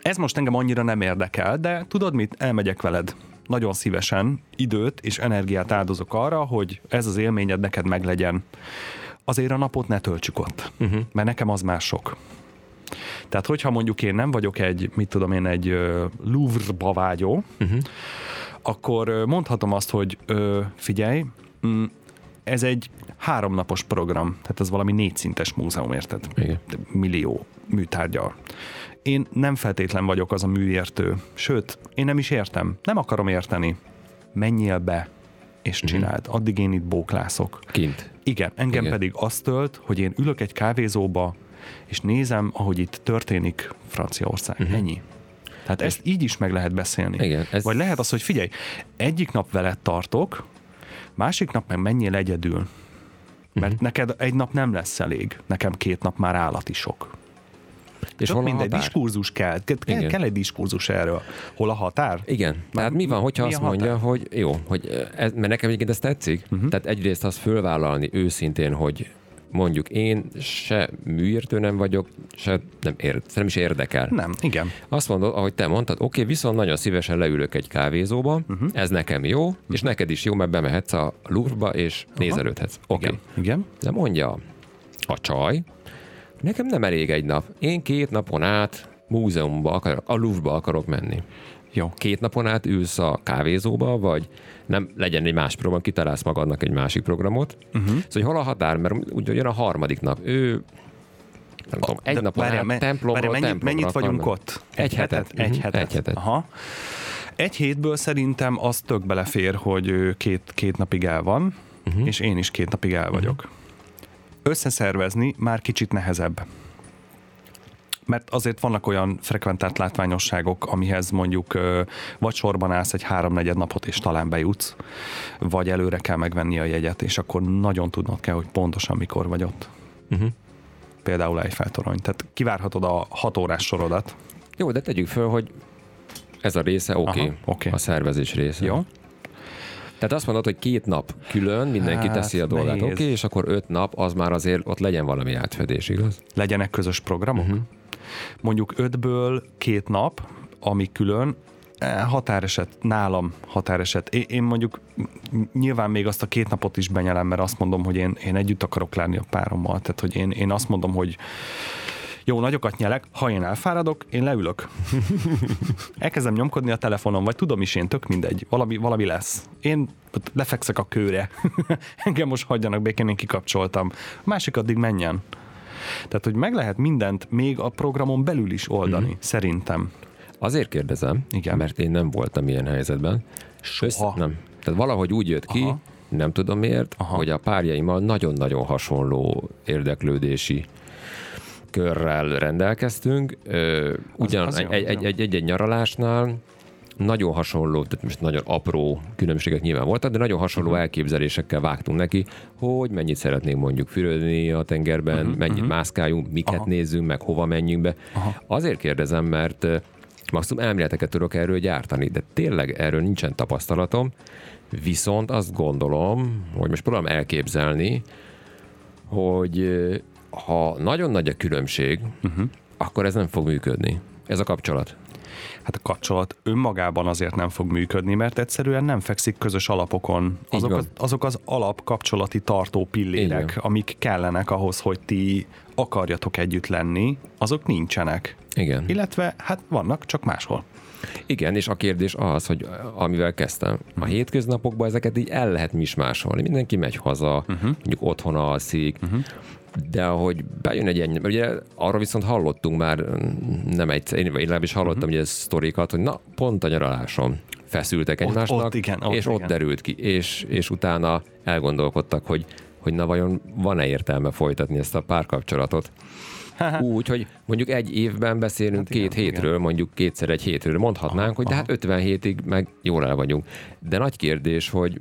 Ez most engem annyira nem érdekel, de tudod mit? Elmegyek veled. Nagyon szívesen időt és energiát áldozok arra, hogy ez az élményed neked meglegyen. Azért a napot ne töltsük ott, uh-huh. mert nekem az már sok. Tehát, hogyha mondjuk én nem vagyok egy, mit tudom én, egy Louvre-ba vágyó, uh-huh. Akkor mondhatom azt, hogy ö, figyelj, mm, ez egy háromnapos program, tehát ez valami négyszintes múzeum, érted? Igen. Millió műtárgyal. Én nem feltétlen vagyok az a műértő, sőt, én nem is értem, nem akarom érteni. Menjél be, és csináld. Addig én itt bóklászok. kint. Igen, engem Igen. pedig azt tölt, hogy én ülök egy kávézóba, és nézem, ahogy itt történik Franciaország. Uh-huh. Ennyi. Tehát ezt így is meg lehet beszélni. Igen, ez- Vagy lehet az, hogy figyelj, egyik nap veled tartok, másik nap meg menjél egyedül. Mert Mhm. neked egy nap nem lesz elég, nekem két nap már állati sok. És Csak hol mindegy, határ? diskurzus kell. Kell, Igen. kell egy diskurzus erről. Hol a határ? Igen, tehát mi van, hogyha mi azt mondja, hogy jó, hogy ez, mert nekem egyébként ez tetszik, uh-huh. tehát egyrészt azt fölvállalni őszintén, hogy mondjuk én se műértő nem vagyok, se nem, ér, nem is érdekel. Nem, igen. Azt mondod, ahogy te mondtad, oké, viszont nagyon szívesen leülök egy kávézóba, Mhm. uh-huh. ez nekem jó, és neked is jó, mert bemehetsz a Louvre-ba, és nézelődhetsz. Oké. Igen. Igen. De mondja a csaj, nekem nem elég egy nap. Én két napon át múzeumba akarok, a Louvre-ba akarok menni. Jó. Két napon át ülsz a kávézóba, vagy nem legyen egy más program, kitalálsz magadnak egy másik programot. Uh-huh. Szóval, hogy hol a határ, mert úgy jön a harmadik nap. Ő nem tudom, egy napon várjál, át me- templomról várjál, mennyit, templomra mennyit vagyunk ott? Egy hetet. Egy Mhm, hetet? Egy hetet. Aha. Egy hétből szerintem az tök belefér, hogy két, két napig el van, uh-huh. és én is két napig el vagyok. Uh-huh. Összeszervezni már kicsit nehezebb. Mert azért vannak olyan frekventált látványosságok, amihez mondjuk vagy sorban állsz egy háromnegyed napot, és talán bejutsz, vagy előre kell megvenni a jegyet, és akkor nagyon tudnod kell, hogy pontosan mikor vagy ott. Uh-huh. Például Eiffel torony. Tehát kivárhatod a hat órás sorodat. Jó, de tegyük föl, hogy ez a része oké, Aha, okay, oké. a szervezés része. Jó? Tehát azt mondod, hogy két nap külön, mindenki Hát, teszi a dolgát, oké, okay, és akkor öt nap, az már azért ott legyen valami átfedés, igaz? legyenek közös programok. Uh-huh. Mondjuk ötből két nap, ami külön, eh, határeset, nálam határeset. Én, mondjuk nyilván még azt a két napot is benyelem, mert azt mondom, hogy én, én együtt akarok lenni a párommal. Tehát, hogy én, én azt mondom, hogy jó, nagyokat nyelek, ha én elfáradok, én leülök. Elkezdem nyomkodni a telefonon, vagy tudom is én, tök mindegy, valami, valami lesz. Én lefekszek a kőre. Engem most hagyjanak békén, én kikapcsoltam. A másik addig menjen. Tehát, hogy meg lehet mindent még a programon belül is oldani, mm-hmm. szerintem. Azért kérdezem, Igen. mert én nem voltam ilyen helyzetben. Soha. nem. Tehát valahogy úgy jött ki, Aha. nem tudom miért, Aha. hogy a párjaimmal nagyon-nagyon hasonló érdeklődési körrel rendelkeztünk. Ugyan az jó, egy, az egy, jó. egy, egy, egy nyaralásnál nagyon hasonló, tehát most nagyon apró különbségek nyilván voltak, de nagyon hasonló uh-huh. elképzelésekkel vágtunk neki, hogy mennyit szeretnénk mondjuk fürödni a tengerben, uh-huh. mennyit uh-huh. mászkáljunk, miket Aha. nézzünk, meg hova menjünk be. Aha. Azért kérdezem, mert maximum elméleteket tudok erről gyártani, de tényleg erről nincsen tapasztalatom, viszont azt gondolom, hogy most próbálom elképzelni, hogy ha nagyon nagy a különbség, uh-huh. akkor ez nem fog működni. Ez a kapcsolat. Hát a kapcsolat önmagában azért nem fog működni, mert egyszerűen nem fekszik közös alapokon. Azok az, azok az alap kapcsolati tartó pillérek, amik kellenek ahhoz, hogy ti akarjatok együtt lenni, azok nincsenek. Igen. Illetve hát vannak, csak máshol. Igen, és a kérdés az, hogy amivel kezdtem, a hétköznapokban ezeket így el lehet mismásolni. Mindenki megy haza, uh-huh. mondjuk otthon alszik, uh-huh. De ahogy bejön egy ennyi, ugye arra viszont hallottunk már nem egyszer, én legalábbis hallottam uh-huh. ugye sztorikat, hogy na, pont a nyaraláson feszültek Ott- egymásnak, ott igen, ott és ott igen. derült ki, és, és utána elgondolkodtak, hogy, hogy na vajon van-e értelme folytatni ezt a párkapcsolatot. Úgy, hogy mondjuk egy évben beszélünk hát igen, két hétről, mondjuk kétszer egy hétről. Mondhatnánk, aha, hogy de hát 57 hétig meg jól el vagyunk. De nagy kérdés, hogy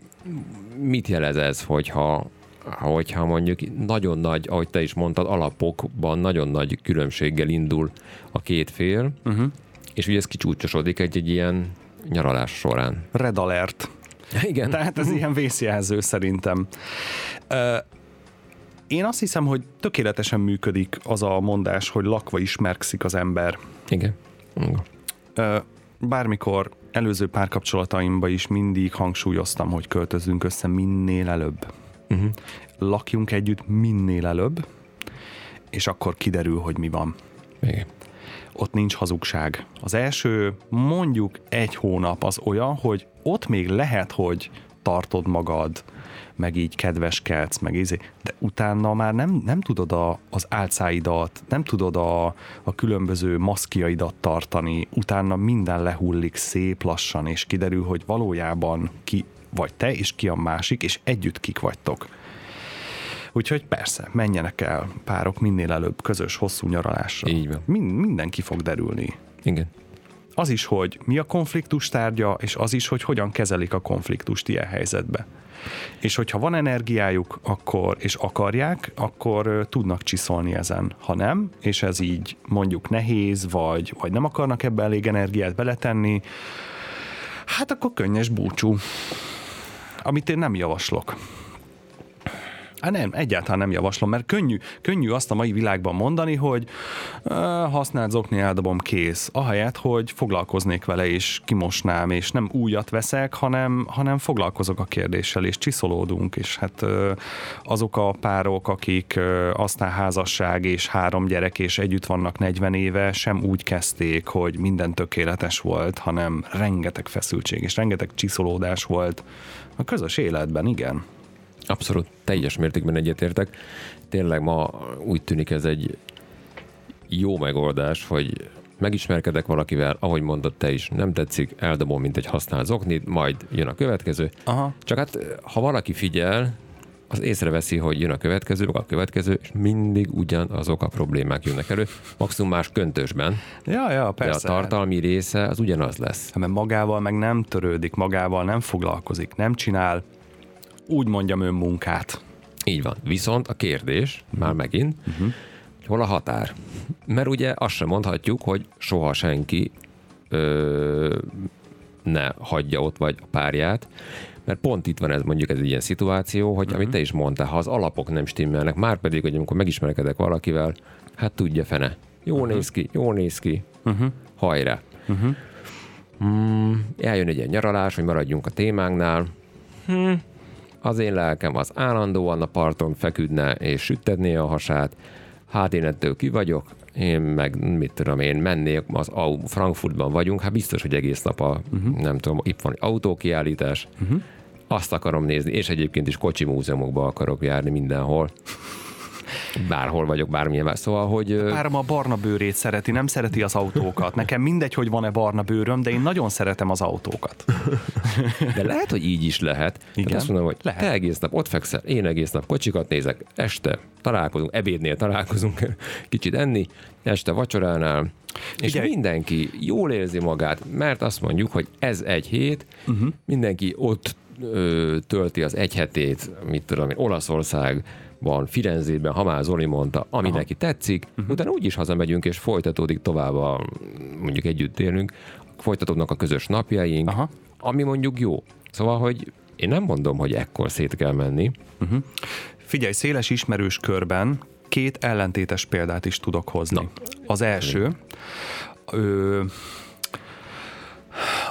mit jelez ez, hogyha hogyha mondjuk nagyon nagy, ahogy te is mondtad, alapokban nagyon nagy különbséggel indul a két fél, uh-huh. és ugye ez kicsúcsosodik egy, ilyen nyaralás során. Red alert. Igen. Tehát ez ilyen vészjelző szerintem. Ö, Én azt hiszem, hogy tökéletesen működik az a mondás, hogy lakva ismerkszik az ember. Igen. Igen. Ö, Bármikor előző párkapcsolataimban is mindig hangsúlyoztam, hogy költözünk össze minél előbb. Uh-huh. Lakjunk együtt minél előbb, és akkor kiderül, hogy mi van. Igen. Ott nincs hazugság. Az első mondjuk egy hónap az olyan, hogy ott még lehet, hogy tartod magad, meg így kedveskedsz, meg izé, de utána már nem, nem tudod a, az álcáidat, nem tudod a, a különböző maszkiaidat tartani, utána minden lehullik szép lassan, és kiderül, hogy valójában ki vagy te, és ki a másik, és együtt kik vagytok. Úgyhogy persze, menjenek el párok minél előbb közös, hosszú nyaralásra. Így van. Min- minden ki fog derülni. Igen. Az is, hogy mi a konfliktus tárgya, és az is, hogy hogyan kezelik a konfliktust ilyen helyzetbe. És hogyha van energiájuk, akkor, és akarják, akkor tudnak csiszolni ezen. Ha nem, és ez így mondjuk nehéz, vagy, vagy nem akarnak ebbe elég energiát beletenni, hát akkor könnyes búcsú. Amit én nem javaslok. Hát nem, egyáltalán nem javaslom, mert könnyű, könnyű azt a mai világban mondani, hogy uh, használt zokni eldobom kész, ahelyett, hogy foglalkoznék vele és kimosnám, és nem újat veszek, hanem, hanem foglalkozok a kérdéssel, és csiszolódunk, és hát azok a párok, akik aztán házasság és három gyerek, és együtt vannak 40 éve, sem úgy kezdték, hogy minden tökéletes volt, hanem rengeteg feszültség, és rengeteg csiszolódás volt a közös életben, igen. Abszolút teljes mértékben egyetértek. Tényleg ma úgy tűnik ez egy jó megoldás, hogy megismerkedek valakivel, ahogy mondod te is, nem tetszik, eldobom, mint egy használt zoknit, majd jön a következő. Aha. Csak hát, ha valaki figyel, az észreveszi, hogy jön a következő, a következő, és mindig ugyanazok a problémák jönnek elő, maximum más köntösben, Ja, ja, de persze. a tartalmi része az ugyanaz lesz. Hát, mert magával meg nem törődik, magával nem foglalkozik, nem csinál, úgy mondjam önmunkát. Így van. Viszont a kérdés, már megint, uh-huh. hol a határ? Mert ugye azt sem mondhatjuk, hogy soha senki ö, ne hagyja ott vagy a párját, mert pont itt van ez mondjuk ez egy ilyen szituáció, hogy uh-huh. amit te is mondtál, ha az alapok nem stimmelnek, már pedig, hogy amikor megismerkedek valakivel, hát tudja fene. Jó uh-huh. néz ki, jó néz ki, uh-huh. hajrá. Uh-huh. Mm, eljön egy ilyen nyaralás, hogy maradjunk a témánknál, az én lelkem az állandóan a parton feküdne és süttetné a hasát, hát én ettől ki vagyok, én meg, mit tudom én, mennék, az Frankfurtban vagyunk, hát biztos, hogy egész nap a, uh-huh. nem tudom, itt van autókiállítás, uh-huh. azt akarom nézni, és egyébként is kocsi múzeumokba akarok járni mindenhol. Bárhol vagyok, bármilyen. Szóval, hogy... Párom a barna bőrét szereti, nem szereti az autókat. Nekem mindegy, hogy van-e barna bőröm, de én nagyon szeretem az autókat. De lehet, hogy így is lehet. Igen. Tehát azt mondom, hogy lehet. Te egész nap ott fekszel, én egész nap kocsikat nézek, este találkozunk, ebédnél találkozunk, kicsit enni, este vacsoránál, és Figyelj. mindenki jól érzi magát, mert azt mondjuk, hogy ez egy hét, uh-huh. mindenki ott ö, tölti az egy hetét, mit tudom én, Olaszországban, Firenzében, ha már Zoli mondta, ami Aha. neki tetszik, uh-huh. utána úgyis hazamegyünk, és folytatódik tovább a, mondjuk együtt élünk, folytatódnak a közös napjaink, Aha. ami mondjuk jó. Szóval, hogy én nem mondom, hogy ekkor szét kell menni. Figyelj, széles ismerős körben két ellentétes példát is tudok hozni. Na. Az első, ö,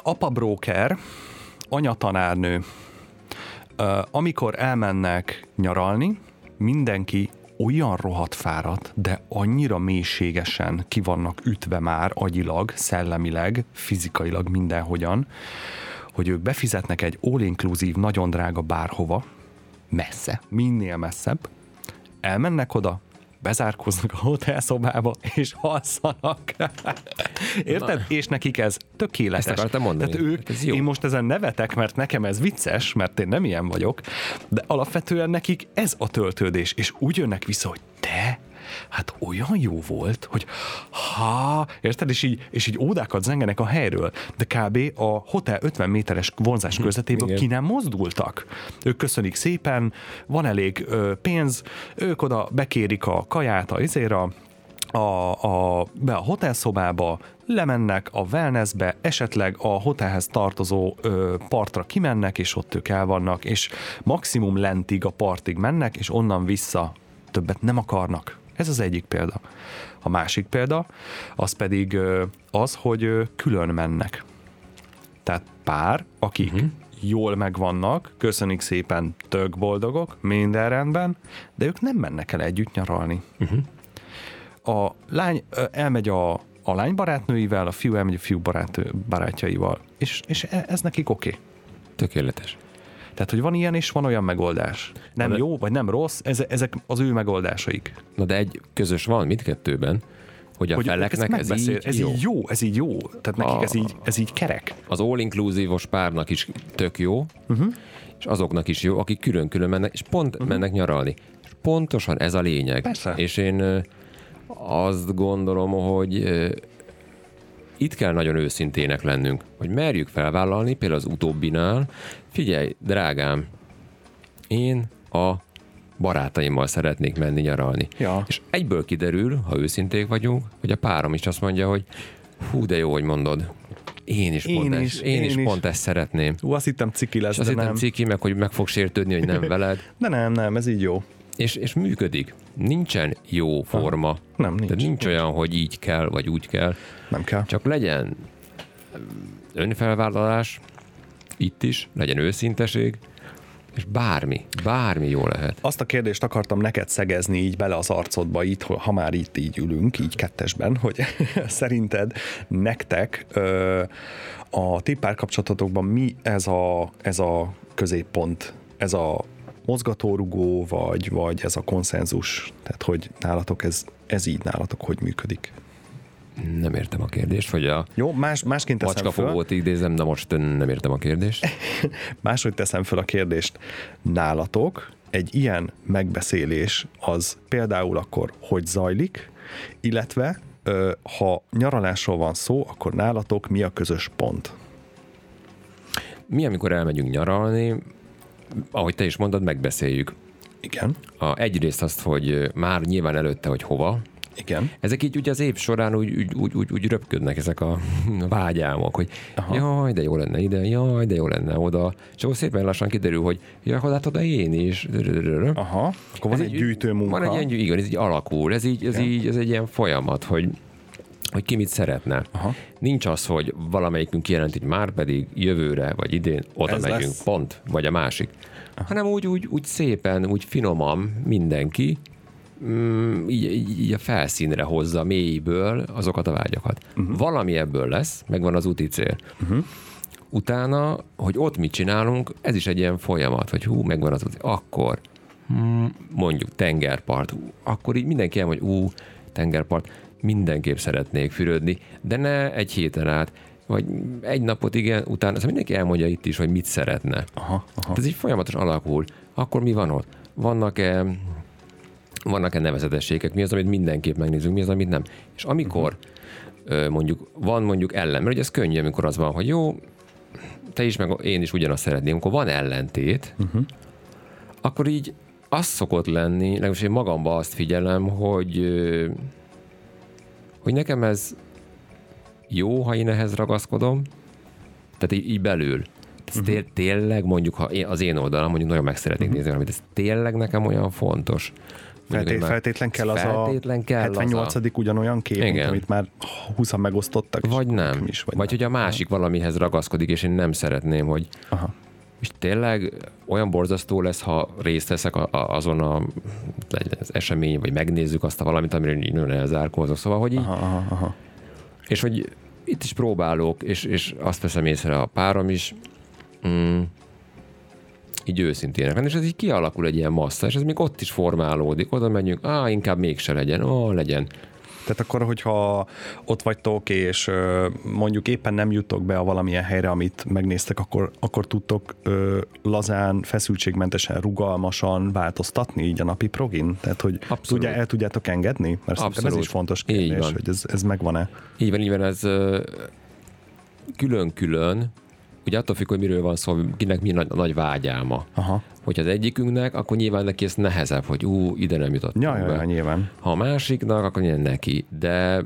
apa broker, anya tanárnő, amikor elmennek nyaralni, mindenki olyan rohadt fáradt, de annyira mélységesen ki vannak ütve már agyilag, szellemileg, fizikailag mindenhogyan, hogy ők befizetnek egy all-inclusive, nagyon drága bárhova, messze, minél messzebb, elmennek oda, bezárkoznak a hotelszobába, és alszanak. Érted? Na. És nekik ez tökéletes. Ezt akartam mondani. Tehát ők, Ez jó. én most ezen nevetek, mert nekem ez vicces, mert én nem ilyen vagyok, de alapvetően nekik ez a töltődés, és úgy jönnek vissza, hogy te, hát olyan jó volt, hogy ha, érted, és így, és így ódákat zengenek a helyről, de kb. a hotel 50 méteres vonzás közvetéből igen. ki nem mozdultak. Ők köszönik szépen, van elég ö, pénz, ők oda bekérik a kaját a izéra, a, a, be a hotelszobába, lemennek a wellnessbe, esetleg a hotelhez tartozó ö, partra kimennek, és ott ők el vannak, és maximum lentig a partig mennek, és onnan vissza többet nem akarnak. Ez az egyik példa. A másik példa, az pedig ö, az, hogy ö, külön mennek. Tehát pár, akik uh-huh. jól megvannak, köszönik szépen, tök boldogok, minden rendben, de ők nem mennek el együtt nyaralni. Uh-huh. A lány elmegy a, a lány barátnőivel, a fiú elmegy a fiú barát, barátjaival, és, és e- ez nekik oké. Okay. Tökéletes. Tehát, hogy van ilyen és van olyan megoldás. Nem de- jó, vagy nem rossz, ez, ezek az ő megoldásaik. Na de egy közös van mindkettőben, hogy a Hogy feleknek ez megbeszél- így ez jó. így jó, ez így jó. Tehát nekik A- ez így, ez így kerek. Az all-inclusive-os párnak is tök jó, uh-huh. és azoknak is jó, akik külön-külön mennek, és pont uh-huh. mennek nyaralni. És pontosan ez a lényeg. Persze. És én azt gondolom, hogy itt kell nagyon őszintének lennünk, hogy merjük felvállalni, például az utóbbinál, figyelj, drágám, én a barátaimmal szeretnék menni nyaralni. Ja. És egyből kiderül, ha őszinték vagyunk, hogy a párom is azt mondja, hogy hú, de jó, hogy mondod. Én is, Én pont, is, ezt, én, én is, is. pont ezt szeretném. Ú, azt hittem ciki lesz, És azt hittem nem. ciki, meg hogy meg fog sértődni, hogy nem veled. De nem, nem, ez így jó. És, és működik. Nincsen jó forma. Nem, nincs, Tehát nincs nincs. olyan, hogy így kell, vagy úgy kell. Nem kell. Csak legyen önfelvállalás, itt is, legyen őszinteség, és bármi, bármi jó lehet. Azt a kérdést akartam neked szegezni így bele az arcodba, itt, ha már itt így ülünk, így kettesben, hogy szerinted nektek ö, a ti párkapcsolatotokban mi ez a, ez a középpont, ez a mozgatórugó, vagy, vagy ez a konszenzus? Tehát, hogy nálatok ez, ez így nálatok hogy működik? Nem értem a kérdést, hogy a Jó, más, másként teszem föl, macskafogót idézem, de most nem értem a kérdést. máshogy teszem föl a kérdést. Nálatok egy ilyen megbeszélés az például akkor hogy zajlik, illetve ha nyaralásról van szó, akkor nálatok mi a közös pont? Mi, amikor elmegyünk nyaralni, ahogy te is mondod, megbeszéljük. Igen, A, egyrészt azt, hogy már nyilván előtte, hogy hova, igen. Ezek így ugye az év során úgy, úgy, úgy, úgy, úgy röpködnek ezek a vágyálmok, hogy Aha. jaj, de jó lenne ide, jaj, de jó lenne oda. És akkor szépen lassan kiderül, hogy jaj, hogy hát oda én is. Aha, akkor van Ez egy gyűjtő munka. Van egy ilyen, igen, ez így alakul, ez így, ez így, ez egy ilyen folyamat, hogy hogy ki mit szeretne. Aha. Nincs az, hogy valamelyikünk kijelenti, hogy már pedig jövőre, vagy idén oda Ez megyünk, lesz. pont, vagy a másik. Aha. Hanem úgy, úgy, úgy szépen, úgy finoman mindenki, mm, így, így, így a felszínre hozza mélyből azokat a vágyakat. Uh-huh. Valami ebből lesz, megvan az úti cél. Uh-huh. Utána, hogy ott mit csinálunk, ez is egy ilyen folyamat, hogy hú, megvan az akkor mm, mondjuk tengerpart, akkor így mindenki elmondja, hogy ú, tengerpart, mindenképp szeretnék fürödni, de ne egy héten át, vagy egy napot igen, utána, szóval mindenki elmondja itt is, hogy mit szeretne. Aha, aha. Ez így folyamatosan alakul. Akkor mi van ott? Vannak-e vannak-e nevezetességek, mi az, amit mindenképp megnézünk, mi az, amit nem. És amikor mondjuk van mondjuk ellen, mert ugye ez könnyű, amikor az van, hogy jó, te is, meg én is ugyanazt szeretném, amikor van ellentét, uh-huh. akkor így az szokott lenni, legalábbis én magamban azt figyelem, hogy hogy nekem ez jó, ha én ehhez ragaszkodom, tehát így, így belül. Ez Mhm. té- tényleg mondjuk, ha én, az én oldalam mondjuk nagyon meg szeretnék nézni valamit, ez tényleg nekem olyan fontos. Már- feltétlen kell az feltétlen kell a 78. Az ugyanolyan kép, mint Igen. amit már 20 megosztottak. a, vagy nem. Is, vagy vagy hogy a másik valamihez ragaszkodik, és én nem szeretném, hogy Aha. És tényleg olyan borzasztó lesz, ha részt veszek a, a, azon a, az esemény, vagy megnézzük azt a valamit, amire így nagyon elzárkózok. Szóval, hogy így, Aha, aha, aha. És hogy itt is próbálok, és, és azt veszem észre a párom is, mm, így őszintének lenni, és ez így kialakul egy ilyen massza, és ez még ott is formálódik, oda megyünk, á, inkább mégse legyen, ó, legyen. Tehát akkor, hogyha ott vagytok, és mondjuk éppen nem jutok be a valamilyen helyre, amit megnéztek, akkor, akkor tudtok lazán, feszültségmentesen, rugalmasan változtatni így a napi progin? Tehát, hogy Abszolút. tudja, el tudjátok engedni? Mert szerintem ez Abszolút. is fontos kérdés, hogy ez, ez megvan-e. Így van, így van, ez külön-külön, ugye attól függ, hogy miről van szó, kinek mi nagy, nagy vágyálma. Aha. Hogyha az egyikünknek, akkor nyilván neki ez nehezebb, hogy ú, ide nem jutott. Ja, ja, ja, nyilván. Ha a másiknak, akkor nyilván neki. De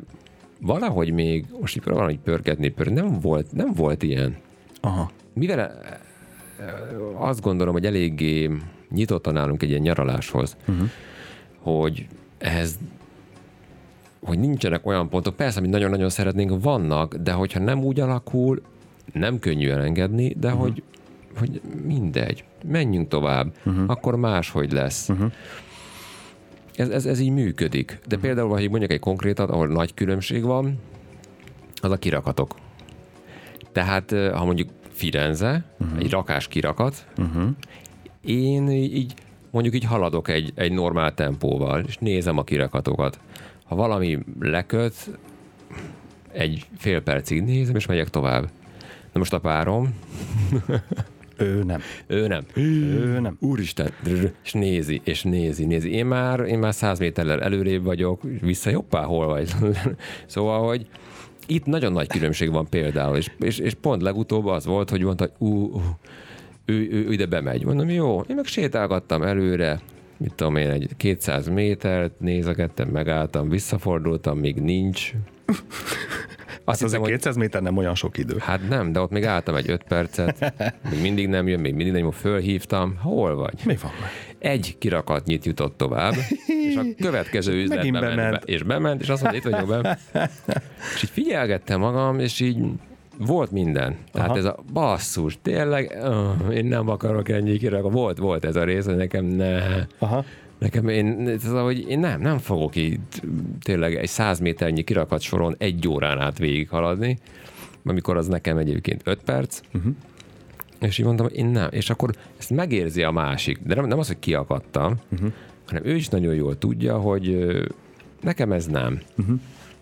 valahogy még, most így próbálom így pörgetni, pörgetni, nem volt, nem volt ilyen. Aha. Mivel eh, eh, azt gondolom, hogy eléggé nyitottan állunk egy ilyen nyaraláshoz, uh-huh. hogy ehhez hogy nincsenek olyan pontok, persze, amit nagyon-nagyon szeretnénk, vannak, de hogyha nem úgy alakul, nem könnyű elengedni, de uh-huh. hogy, hogy mindegy, menjünk tovább, uh-huh. akkor máshogy lesz. Uh-huh. Ez, ez, ez így működik. De például, ha így mondjuk egy konkrétat, ahol nagy különbség van, az a kirakatok. Tehát, eh, ha mondjuk Firenze, uh-huh. egy rakás kirakat, uh-huh. én így mondjuk így haladok egy, egy normál tempóval, és nézem a kirakatokat. Ha valami leköt, egy fél percig nézem, és megyek tovább. Na most a párom, Ő nem. ő nem. Ő nem. Úristen, és nézi, és nézi, nézi. Én már, én már száz méterrel előrébb vagyok, vissza jobbá, hol vagy? szóval, hogy Itt nagyon nagy különbség van például, és, és, és pont legutóbb az volt, hogy mondta, hogy ú, ú, ő, ő, ő ide bemegy. Mondom, jó, én meg sétálgattam előre, mit tudom én, egy 200 métert nézegettem, megálltam, visszafordultam, még nincs. Azt hiszem, hogy 200 méter nem olyan sok idő. Hát nem, de ott még álltam egy 5 percet, még mindig nem jön, még mindig nem jön, fölhívtam. Hol vagy? Mi van? Egy kirakatnyit jutott tovább, és a következő üzletbe ment bement. be, és bement, és azt mondta, itt vagyok be. És így figyelgettem magam, és így volt minden. Tehát Aha. ez a basszus, tényleg, uh, én nem akarok ennyi kirakat. Volt, volt ez a rész, hogy nekem ne. Aha. Nekem én, ez az, hogy én nem, nem fogok így tényleg egy száz méternyi kirakat soron egy órán át végighaladni, amikor az nekem egyébként öt perc, uh-huh. és így mondtam, én nem. És akkor ezt megérzi a másik, de nem, nem az, hogy kiakadtam, uh-huh. hanem ő is nagyon jól tudja, hogy nekem ez nem. Uh-huh.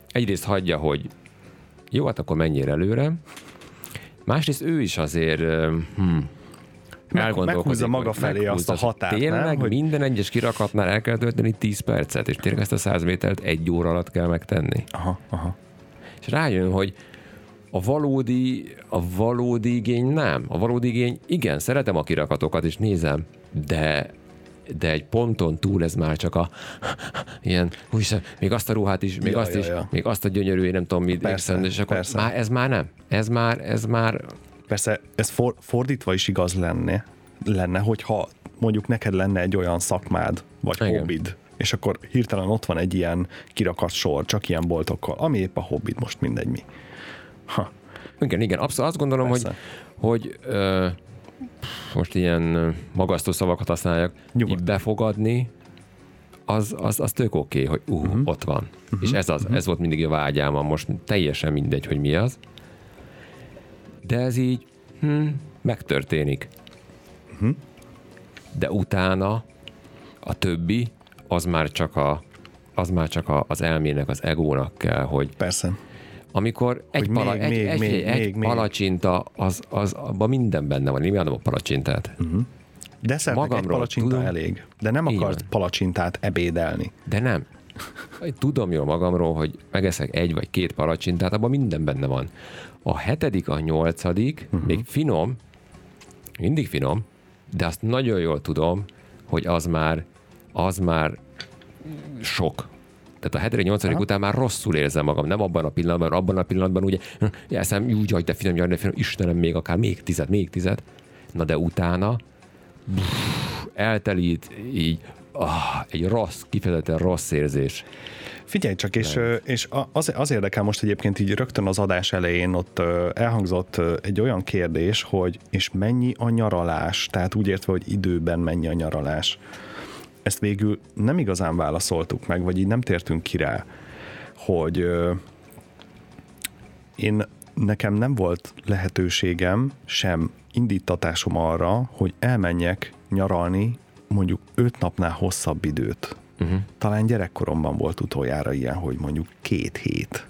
Egyrészt hagyja, hogy jó, hát akkor menjél előre, másrészt ő is azért hm, elgondolkodik, meghúzza maga felé azt a meghúzza, határt, Tényleg nem? hogy... Minden egyes kirakatnál el kell tölteni 10 percet, és tényleg ezt a 100 métert egy óra alatt kell megtenni. Aha, aha. És rájön, hogy a valódi, a valódi igény nem. A valódi igény, igen, szeretem a kirakatokat, és nézem, de de egy ponton túl ez már csak a ilyen, úgyse, még azt a ruhát is, még Ja, azt ja, is, ja. még azt a gyönyörű, én nem tudom mit, Persze, persze, és akkor persze. már, ez már nem. Ez már, ez már, Persze ez for, fordítva is igaz lenne, lenne, hogyha mondjuk neked lenne egy olyan szakmád, vagy Igen. hobbid, és akkor hirtelen ott van egy ilyen kirakat sor, csak ilyen boltokkal, ami épp a hobbid, most mindegy mi. Ha, igen, igen, abszolút azt gondolom, hogy, Persze. hogy ö, most ilyen magasztó szavakat használjak, Nyugodt. befogadni, az, az, az tök oké, okay, hogy uh, uh-huh. ott van. Uh-huh. És ez, az, uh-huh. ez volt mindig a vágyálmam, most teljesen mindegy, hogy mi az. De ez így hm, megtörténik. Uh-huh. De utána a többi, az már csak a az már csak a, az elmének, az egónak kell, hogy persze. amikor egy, Hogy pala, még, egy, még, egy, még, egy, még, még. palacsinta, az, az, abban minden benne van. Én imádom a palacsintát. Mhm. De szeretek egy palacsinta tudom. elég. De nem akarsz van. palacsintát ebédelni. De nem. Tudom jól magamról, hogy megeszek egy vagy két palacsintát, abban minden benne van. A hetedik, a nyolcadik, uh-huh. még finom, mindig finom, de azt nagyon jól tudom, hogy az már, az már sok. Tehát a hetedik, nyolcadik után már rosszul érzem magam. Nem abban a pillanatban, abban a pillanatban ugye hm, eszem, úgy, hogy de finom, jaj, de finom, Istenem, még akár még tized, még tized. Na de utána pff, eltelít így ah, egy rossz, kifejezetten rossz érzés. Figyelj csak, és, és az, az érdekel most egyébként így rögtön az adás elején ott elhangzott egy olyan kérdés, hogy és mennyi a nyaralás, tehát úgy értve, hogy időben mennyi a nyaralás. Ezt végül nem igazán válaszoltuk meg, vagy így nem tértünk ki rá, hogy én nekem nem volt lehetőségem, sem indítatásom arra, hogy elmenjek nyaralni mondjuk öt napnál hosszabb időt. Uh-huh. Talán gyerekkoromban volt utoljára ilyen, hogy mondjuk két hét.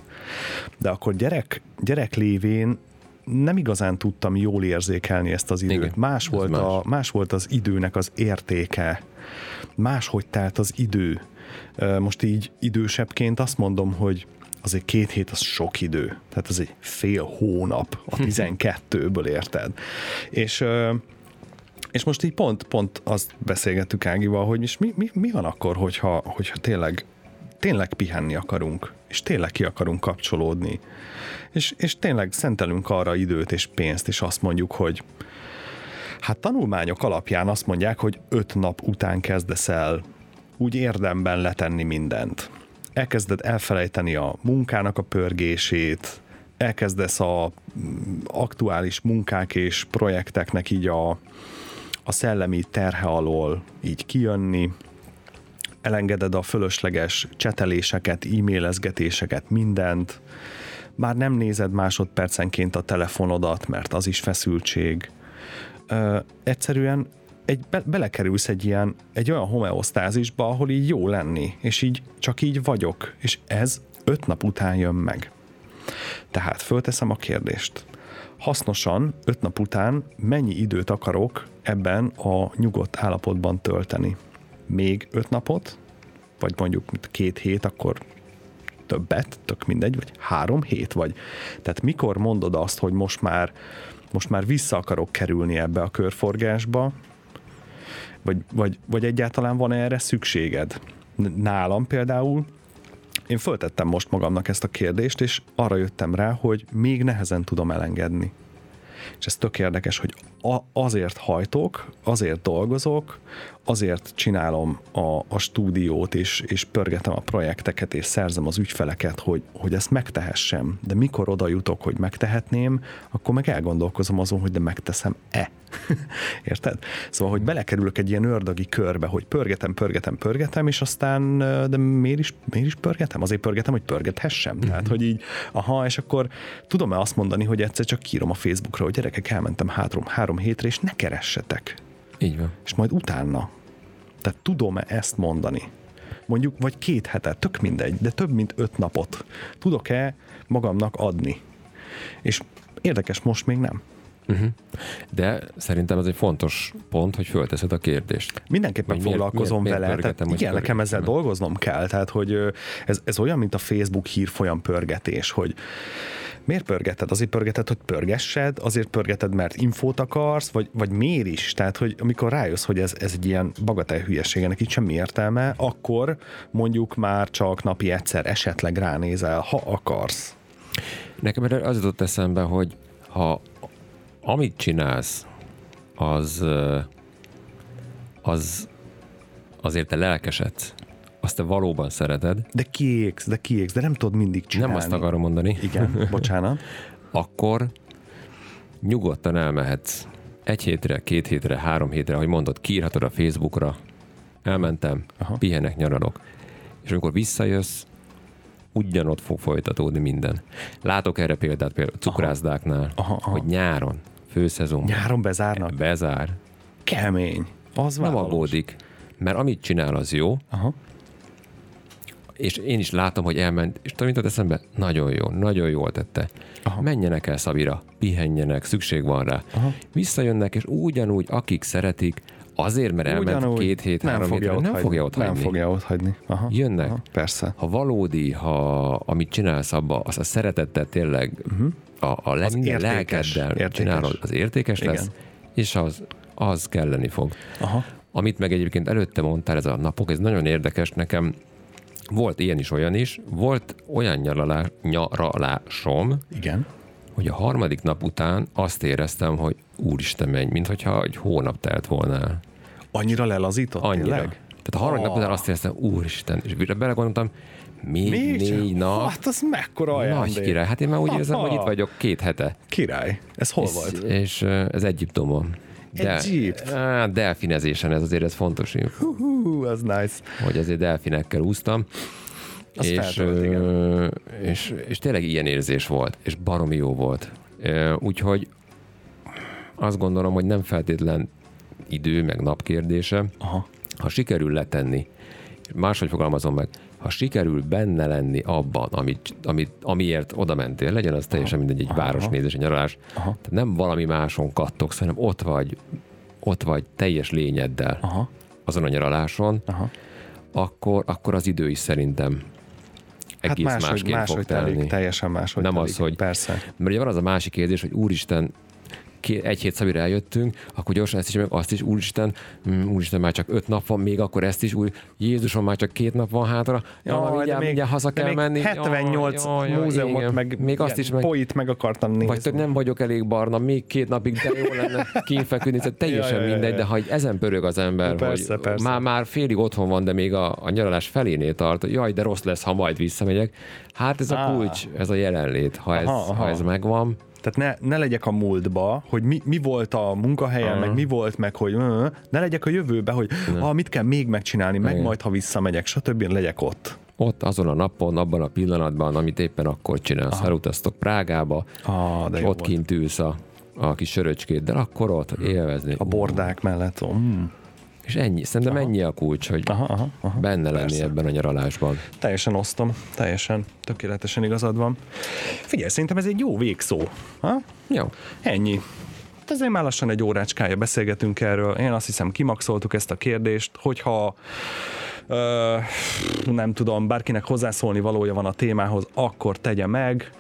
De akkor gyerek, gyerek lévén nem igazán tudtam jól érzékelni ezt az időt. Igen, más, volt más. A, más volt az időnek az értéke. Máshogy telt az idő. Most így idősebbként azt mondom, hogy azért két hét az sok idő. Tehát az egy fél hónap a 12-ből érted. És és most így pont, pont azt beszélgettük Ágival, hogy és mi, mi, mi van akkor, hogyha, hogyha tényleg, tényleg pihenni akarunk, és tényleg ki akarunk kapcsolódni, és, és tényleg szentelünk arra időt és pénzt, és azt mondjuk, hogy hát tanulmányok alapján azt mondják, hogy öt nap után kezdesz el úgy érdemben letenni mindent. Elkezded elfelejteni a munkának a pörgését, elkezdesz a aktuális munkák és projekteknek így a, a szellemi terhe alól így kijönni, elengeded a fölösleges cseteléseket, e-mailezgetéseket, mindent, már nem nézed másodpercenként a telefonodat, mert az is feszültség. Ö, egyszerűen egy, be, belekerülsz egy ilyen, egy olyan homeosztázisba, ahol így jó lenni, és így csak így vagyok, és ez öt nap után jön meg. Tehát fölteszem a kérdést. Hasznosan öt nap után mennyi időt akarok ebben a nyugodt állapotban tölteni? Még öt napot? Vagy mondjuk két hét, akkor többet, tök mindegy, vagy három hét, vagy tehát mikor mondod azt, hogy most már, most már vissza akarok kerülni ebbe a körforgásba, vagy, vagy, vagy egyáltalán van erre szükséged? Nálam például én föltettem most magamnak ezt a kérdést, és arra jöttem rá, hogy még nehezen tudom elengedni. És ez tök érdekes, hogy azért hajtok, azért dolgozok, azért csinálom a, a stúdiót, és, és pörgetem a projekteket, és szerzem az ügyfeleket, hogy, hogy ezt megtehessem. De mikor oda jutok, hogy megtehetném, akkor meg elgondolkozom azon, hogy de megteszem-e. Érted? Szóval, hogy belekerülök egy ilyen ördögi körbe, hogy pörgetem, pörgetem, pörgetem, és aztán, de miért is, miért is pörgetem? Azért pörgetem, hogy pörgethessem. Mm-hmm. Tehát, hogy így, aha, és akkor tudom-e azt mondani, hogy egyszer csak kírom a Facebookra, hogy gyerekek, elmentem három, három hétre, és ne keressetek. Így van. És majd utána. Tehát tudom-e ezt mondani? Mondjuk, vagy két hetet, tök mindegy, de több mint öt napot tudok-e magamnak adni? És érdekes, most még nem. Uh-huh. De szerintem ez egy fontos pont, hogy fölteszed a kérdést. Mindenképpen Hogy miért- foglalkozom miért- miért vele. Tehát pörgetem, hogy igen, nekem ezzel dolgoznom kell. Tehát, hogy ez, ez olyan, mint a Facebook hírfolyam pörgetés, hogy miért pörgeted? Azért pörgeted, hogy pörgessed, azért pörgeted, mert infót akarsz, vagy, vagy miért is? Tehát, hogy amikor rájössz, hogy ez, ez egy ilyen bagatel hülyeségenek itt semmi értelme, akkor mondjuk már csak napi egyszer esetleg ránézel, ha akarsz. Nekem erre az jutott eszembe, hogy ha amit csinálsz, az, az azért te lelkesedsz, azt te valóban szereted, De kiégsz, de kiégsz, de nem tudod mindig csinálni. nem azt akarom mondani, Igen, bocsánat. akkor nyugodtan elmehetsz egy hétre, két hétre, három hétre, ahogy mondod, kiírhatod a Facebookra, elmentem, Aha. Pihenek, nyaralok. És amikor visszajössz, ugyanott fog folytatódni minden. Látok erre példát például cukrászdáknál, Aha, aha. hogy nyáron, főszezonban, Nyáron bezárnak. bezár, Kemény. Az nem vállalós. aggódik, mert amit csinál, az jó, Aha. És én is látom, hogy elment, és tudod, mit jutott eszembe? Nagyon jó, nagyon jól tette. Aha. Menjenek el Szabira, pihenjenek, szükség van rá. Aha. Visszajönnek, és ugyanúgy, akik szeretik, azért, mert elment Ugyanúgy két hét, nem három fogja hétre, nem fogja ott hagyni. Nem fogja ott hagyni. Aha. Jönnek. Aha. Persze. Ha valódi, ha amit csinálsz abba, az a szeretettel tényleg uh-huh. a, a le, Az értékes, lelkeddel értékes. csinálod, az értékes Igen. lesz, és az, az kelleni fog. Aha. Amit meg egyébként előtte mondtál, ez a napok, ez nagyon érdekes nekem. Volt ilyen is, olyan is. Volt olyan nyaralá, nyaralásom, Igen. hogy a harmadik nap után azt éreztem, hogy úristen menj, mintha egy hónap telt volna el. Annyira lelazított? Annyira. Tényleg? Tehát a harmadik nap után azt éreztem, úristen, és belegondoltam, még Még négy nap, Hát az mekkora ajándék. nagy király. Hát én már úgy érzem, hogy itt vagyok két hete. Király. Ez hol és, volt? És ez Egyiptomon. De, Egyipт. á, delfinezésen ez azért ez fontos, Hú, az nice. hogy azért delfinekkel úsztam. Az és, feltölt, ö, és, és tényleg ilyen érzés volt, és baromi jó volt. Úgyhogy azt gondolom, hogy nem feltétlen idő, meg nap kérdése. Aha. Ha sikerül letenni, máshogy fogalmazom meg, ha sikerül benne lenni abban, amit, amit, amiért oda mentél, legyen az teljesen mindegy, egy városnézés, egy nyaralás, tehát nem valami máson kattogsz, hanem ott vagy, ott vagy teljes lényeddel Aha. azon a nyaraláson, Aha. akkor, akkor az idő is szerintem Hát egész máshogy, másként máshogy fog telni. telik, teljesen máshogy Nem telik. az, hogy- Persze. Mert ugye van az a másik kérdés, hogy úristen, ké- egy hét szabira eljöttünk, akkor gyorsan ezt is, meg azt is, úristen, mm, úristen, már csak öt nap van, még akkor ezt is, úr, Jézusom, már csak két nap van hátra, ja, Jaj, mindjárt, még- mindjárt haza kell menni. 78 Jaj, jaj, múzeumot, igen. meg még azt is meg, poit meg akartam nézni. vagy hogy nem vagyok elég barna, még két napig, de jó lenne kínfeküdni, tehát teljesen Ja, ja, ja, mindegy, ja. de ha ezen pörög az ember, Persze, hogy persze. Már, már félig otthon van, de még a, a nyaralás felénél tart, jaj, de rossz lesz, ha majd visszamegyek. Hát ez a Á. kulcs, ez a jelenlét, ha ez, Aha, aha. ha ez megvan, Tehát ne, ne legyek a múltba, hogy mi, mi volt a munkahelyen, meg mi volt, meg hogy ö, ne legyek a jövőbe, hogy ah, mit kell még megcsinálni, meg Igen. majd, ha visszamegyek, stb. legyek ott. ott azon a napon, abban a pillanatban, amit éppen akkor csinálsz. Elutaztok Prágába, Ah, de és ott volt. kint ülsz a, a kis söröcskéddel, akkor ott élvezni. A bordák mellett. Mm. És ennyi, szerintem ennyi a kulcs, hogy Aha, aha, aha. benne lenni Persze. ebben a nyaralásban. Teljesen osztom, teljesen, tökéletesen igazad van. Figyelj, szerintem ez egy jó végszó. Ha? Jó. Ennyi. Hát Ezért már lassan egy órácskája beszélgetünk erről. Én azt hiszem kimaxoltuk ezt a kérdést, hogyha Ö, nem tudom, bárkinek hozzászólni valója van a témához, akkor tegye meg.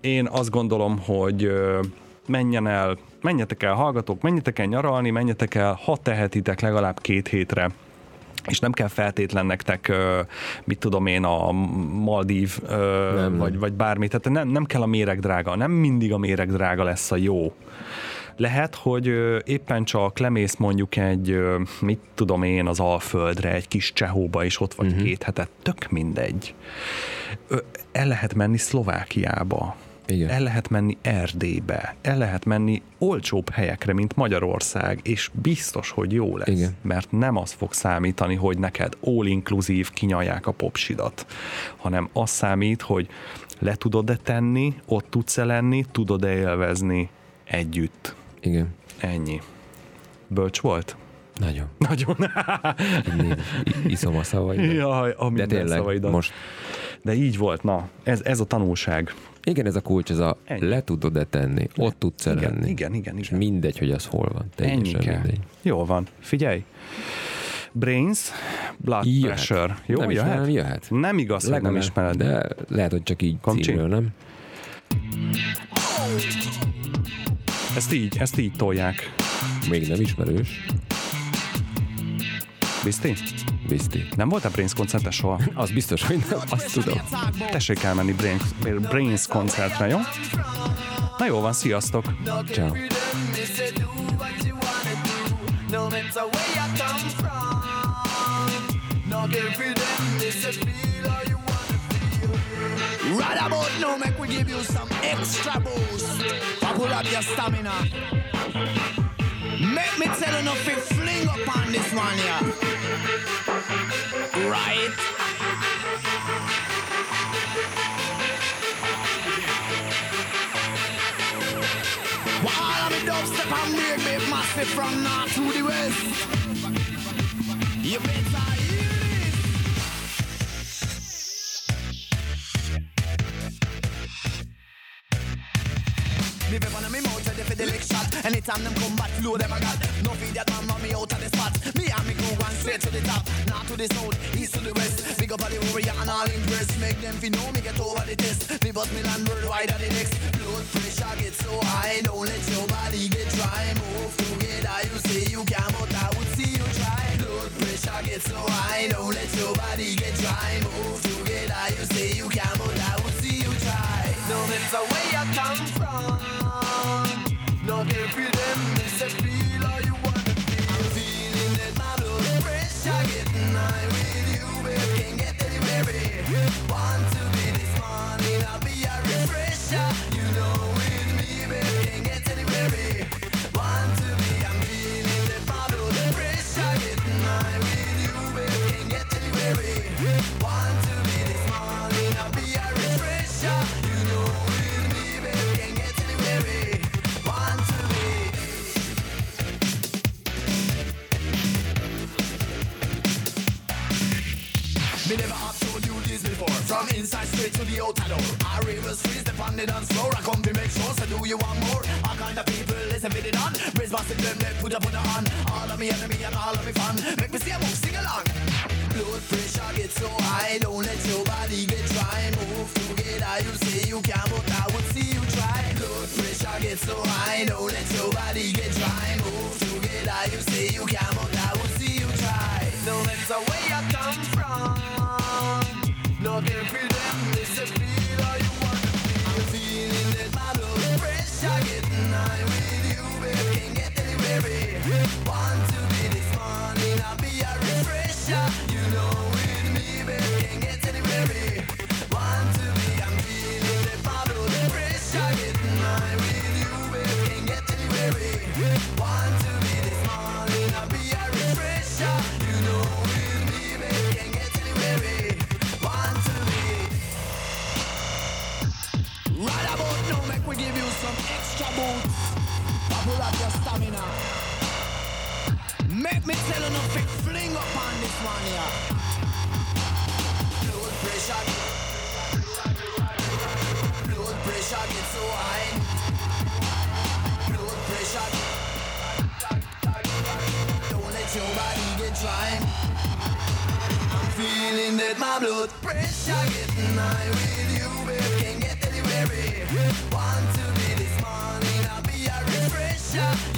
Én azt gondolom, hogy ö, menjen el, menjetek el hallgatók, menjetek el nyaralni, menjetek el, ha tehetitek legalább két hétre és nem kell feltétlen nektek, mit tudom én, a Maldív, Nem, vagy, nem. vagy bármi, tehát nem, nem kell a méreg drága, nem mindig a méreg drága lesz a jó. Lehet, hogy éppen csak lemész mondjuk egy, mit tudom én, az Alföldre, egy kis Csehóba, és ott vagy uh-huh. két hetet, tök mindegy. El lehet menni Szlovákiába, Igen. el lehet menni Erdélybe, el lehet menni olcsóbb helyekre, mint Magyarország, és biztos, hogy jó lesz. Igen. Mert nem az fog számítani, hogy neked all-inclusive kinyalják a popsidat, hanem az számít, hogy le tudod-e tenni, ott tudsz-e lenni, tudod-e élvezni együtt. Igen. Ennyi. Bölcs volt? Nagyon. Nagyon. Iszom a szavaid. Jaj, a De minden tényleg, szavaidat. most De így volt, na, ez, ez a tanulság. Igen, ez a kulcs, ez a Ennyi. le tudod-e tenni, ott tudsz Igen, lenni. igen, igen, És igen. mindegy, hogy az hol van. Teljesen mindegy. Jó van, figyelj. Brains, blood Jöhet. pressure. Jó, nem jöhet? ismerem, jöhet. Nem igaz, hogy nem Legalább, ismered. De lehet, hogy csak így Komcsi? címről, nem? Ezt így, ezt így tolják. Még nem ismerős. Bizti? Bizti. Nem voltál Brains koncertre soha? Az biztos, hogy nem, azt tudom. Tessék elmenni Brains, Brains koncertre, jó? Na jó van, sziasztok! Ciao. No matter where you come from, no give them this a feel how you wanna feel. Right about now, make we give you some extra boost. Pull up your stamina. Make me tell you nothing, fling up on this one here. Right? While I'm a dubstep and big massive from north to the west. You better hear this. Me pep on me mouth ready for the lick shot. Anytime them come back, flow them I got No feed that man run me out of the spot. Me and me crew one straight to the top. North to the south, east to the west. Big up all the warrior and all impressed Make them feel know me get over the test. Bust me land worldwide at the next. Blood pressure get so high Don't let your body get dry. Move together, you say you can But I would see you try. Blood pressure get so high Don't let your body get dry. Move together, you say you can But I would see you try. No matter where you come from no give straight to the outer door. Our rivers freeze, the on the dance floor. I come to make sure, so do you want more? All kind of people, listen fit it on. Raise massive them, they put up on the hand. All of me enemy and all of me fun. Make me see a move, sing along. Blood pressure gets so high, don't let your body get dry. Move together, you say you can, but I would see you try. Blood pressure gets so high, don't let your body get dry. Move together, you say you can, but I would see you try. No pressure here. Blood pressure. Blood pressure gets so high. Blood pressure. Don't let your body get dry. I'm feeling that my blood pressure getting high with you, babe. Can't get anywhere. Want to be this morning, I'll be a refresher.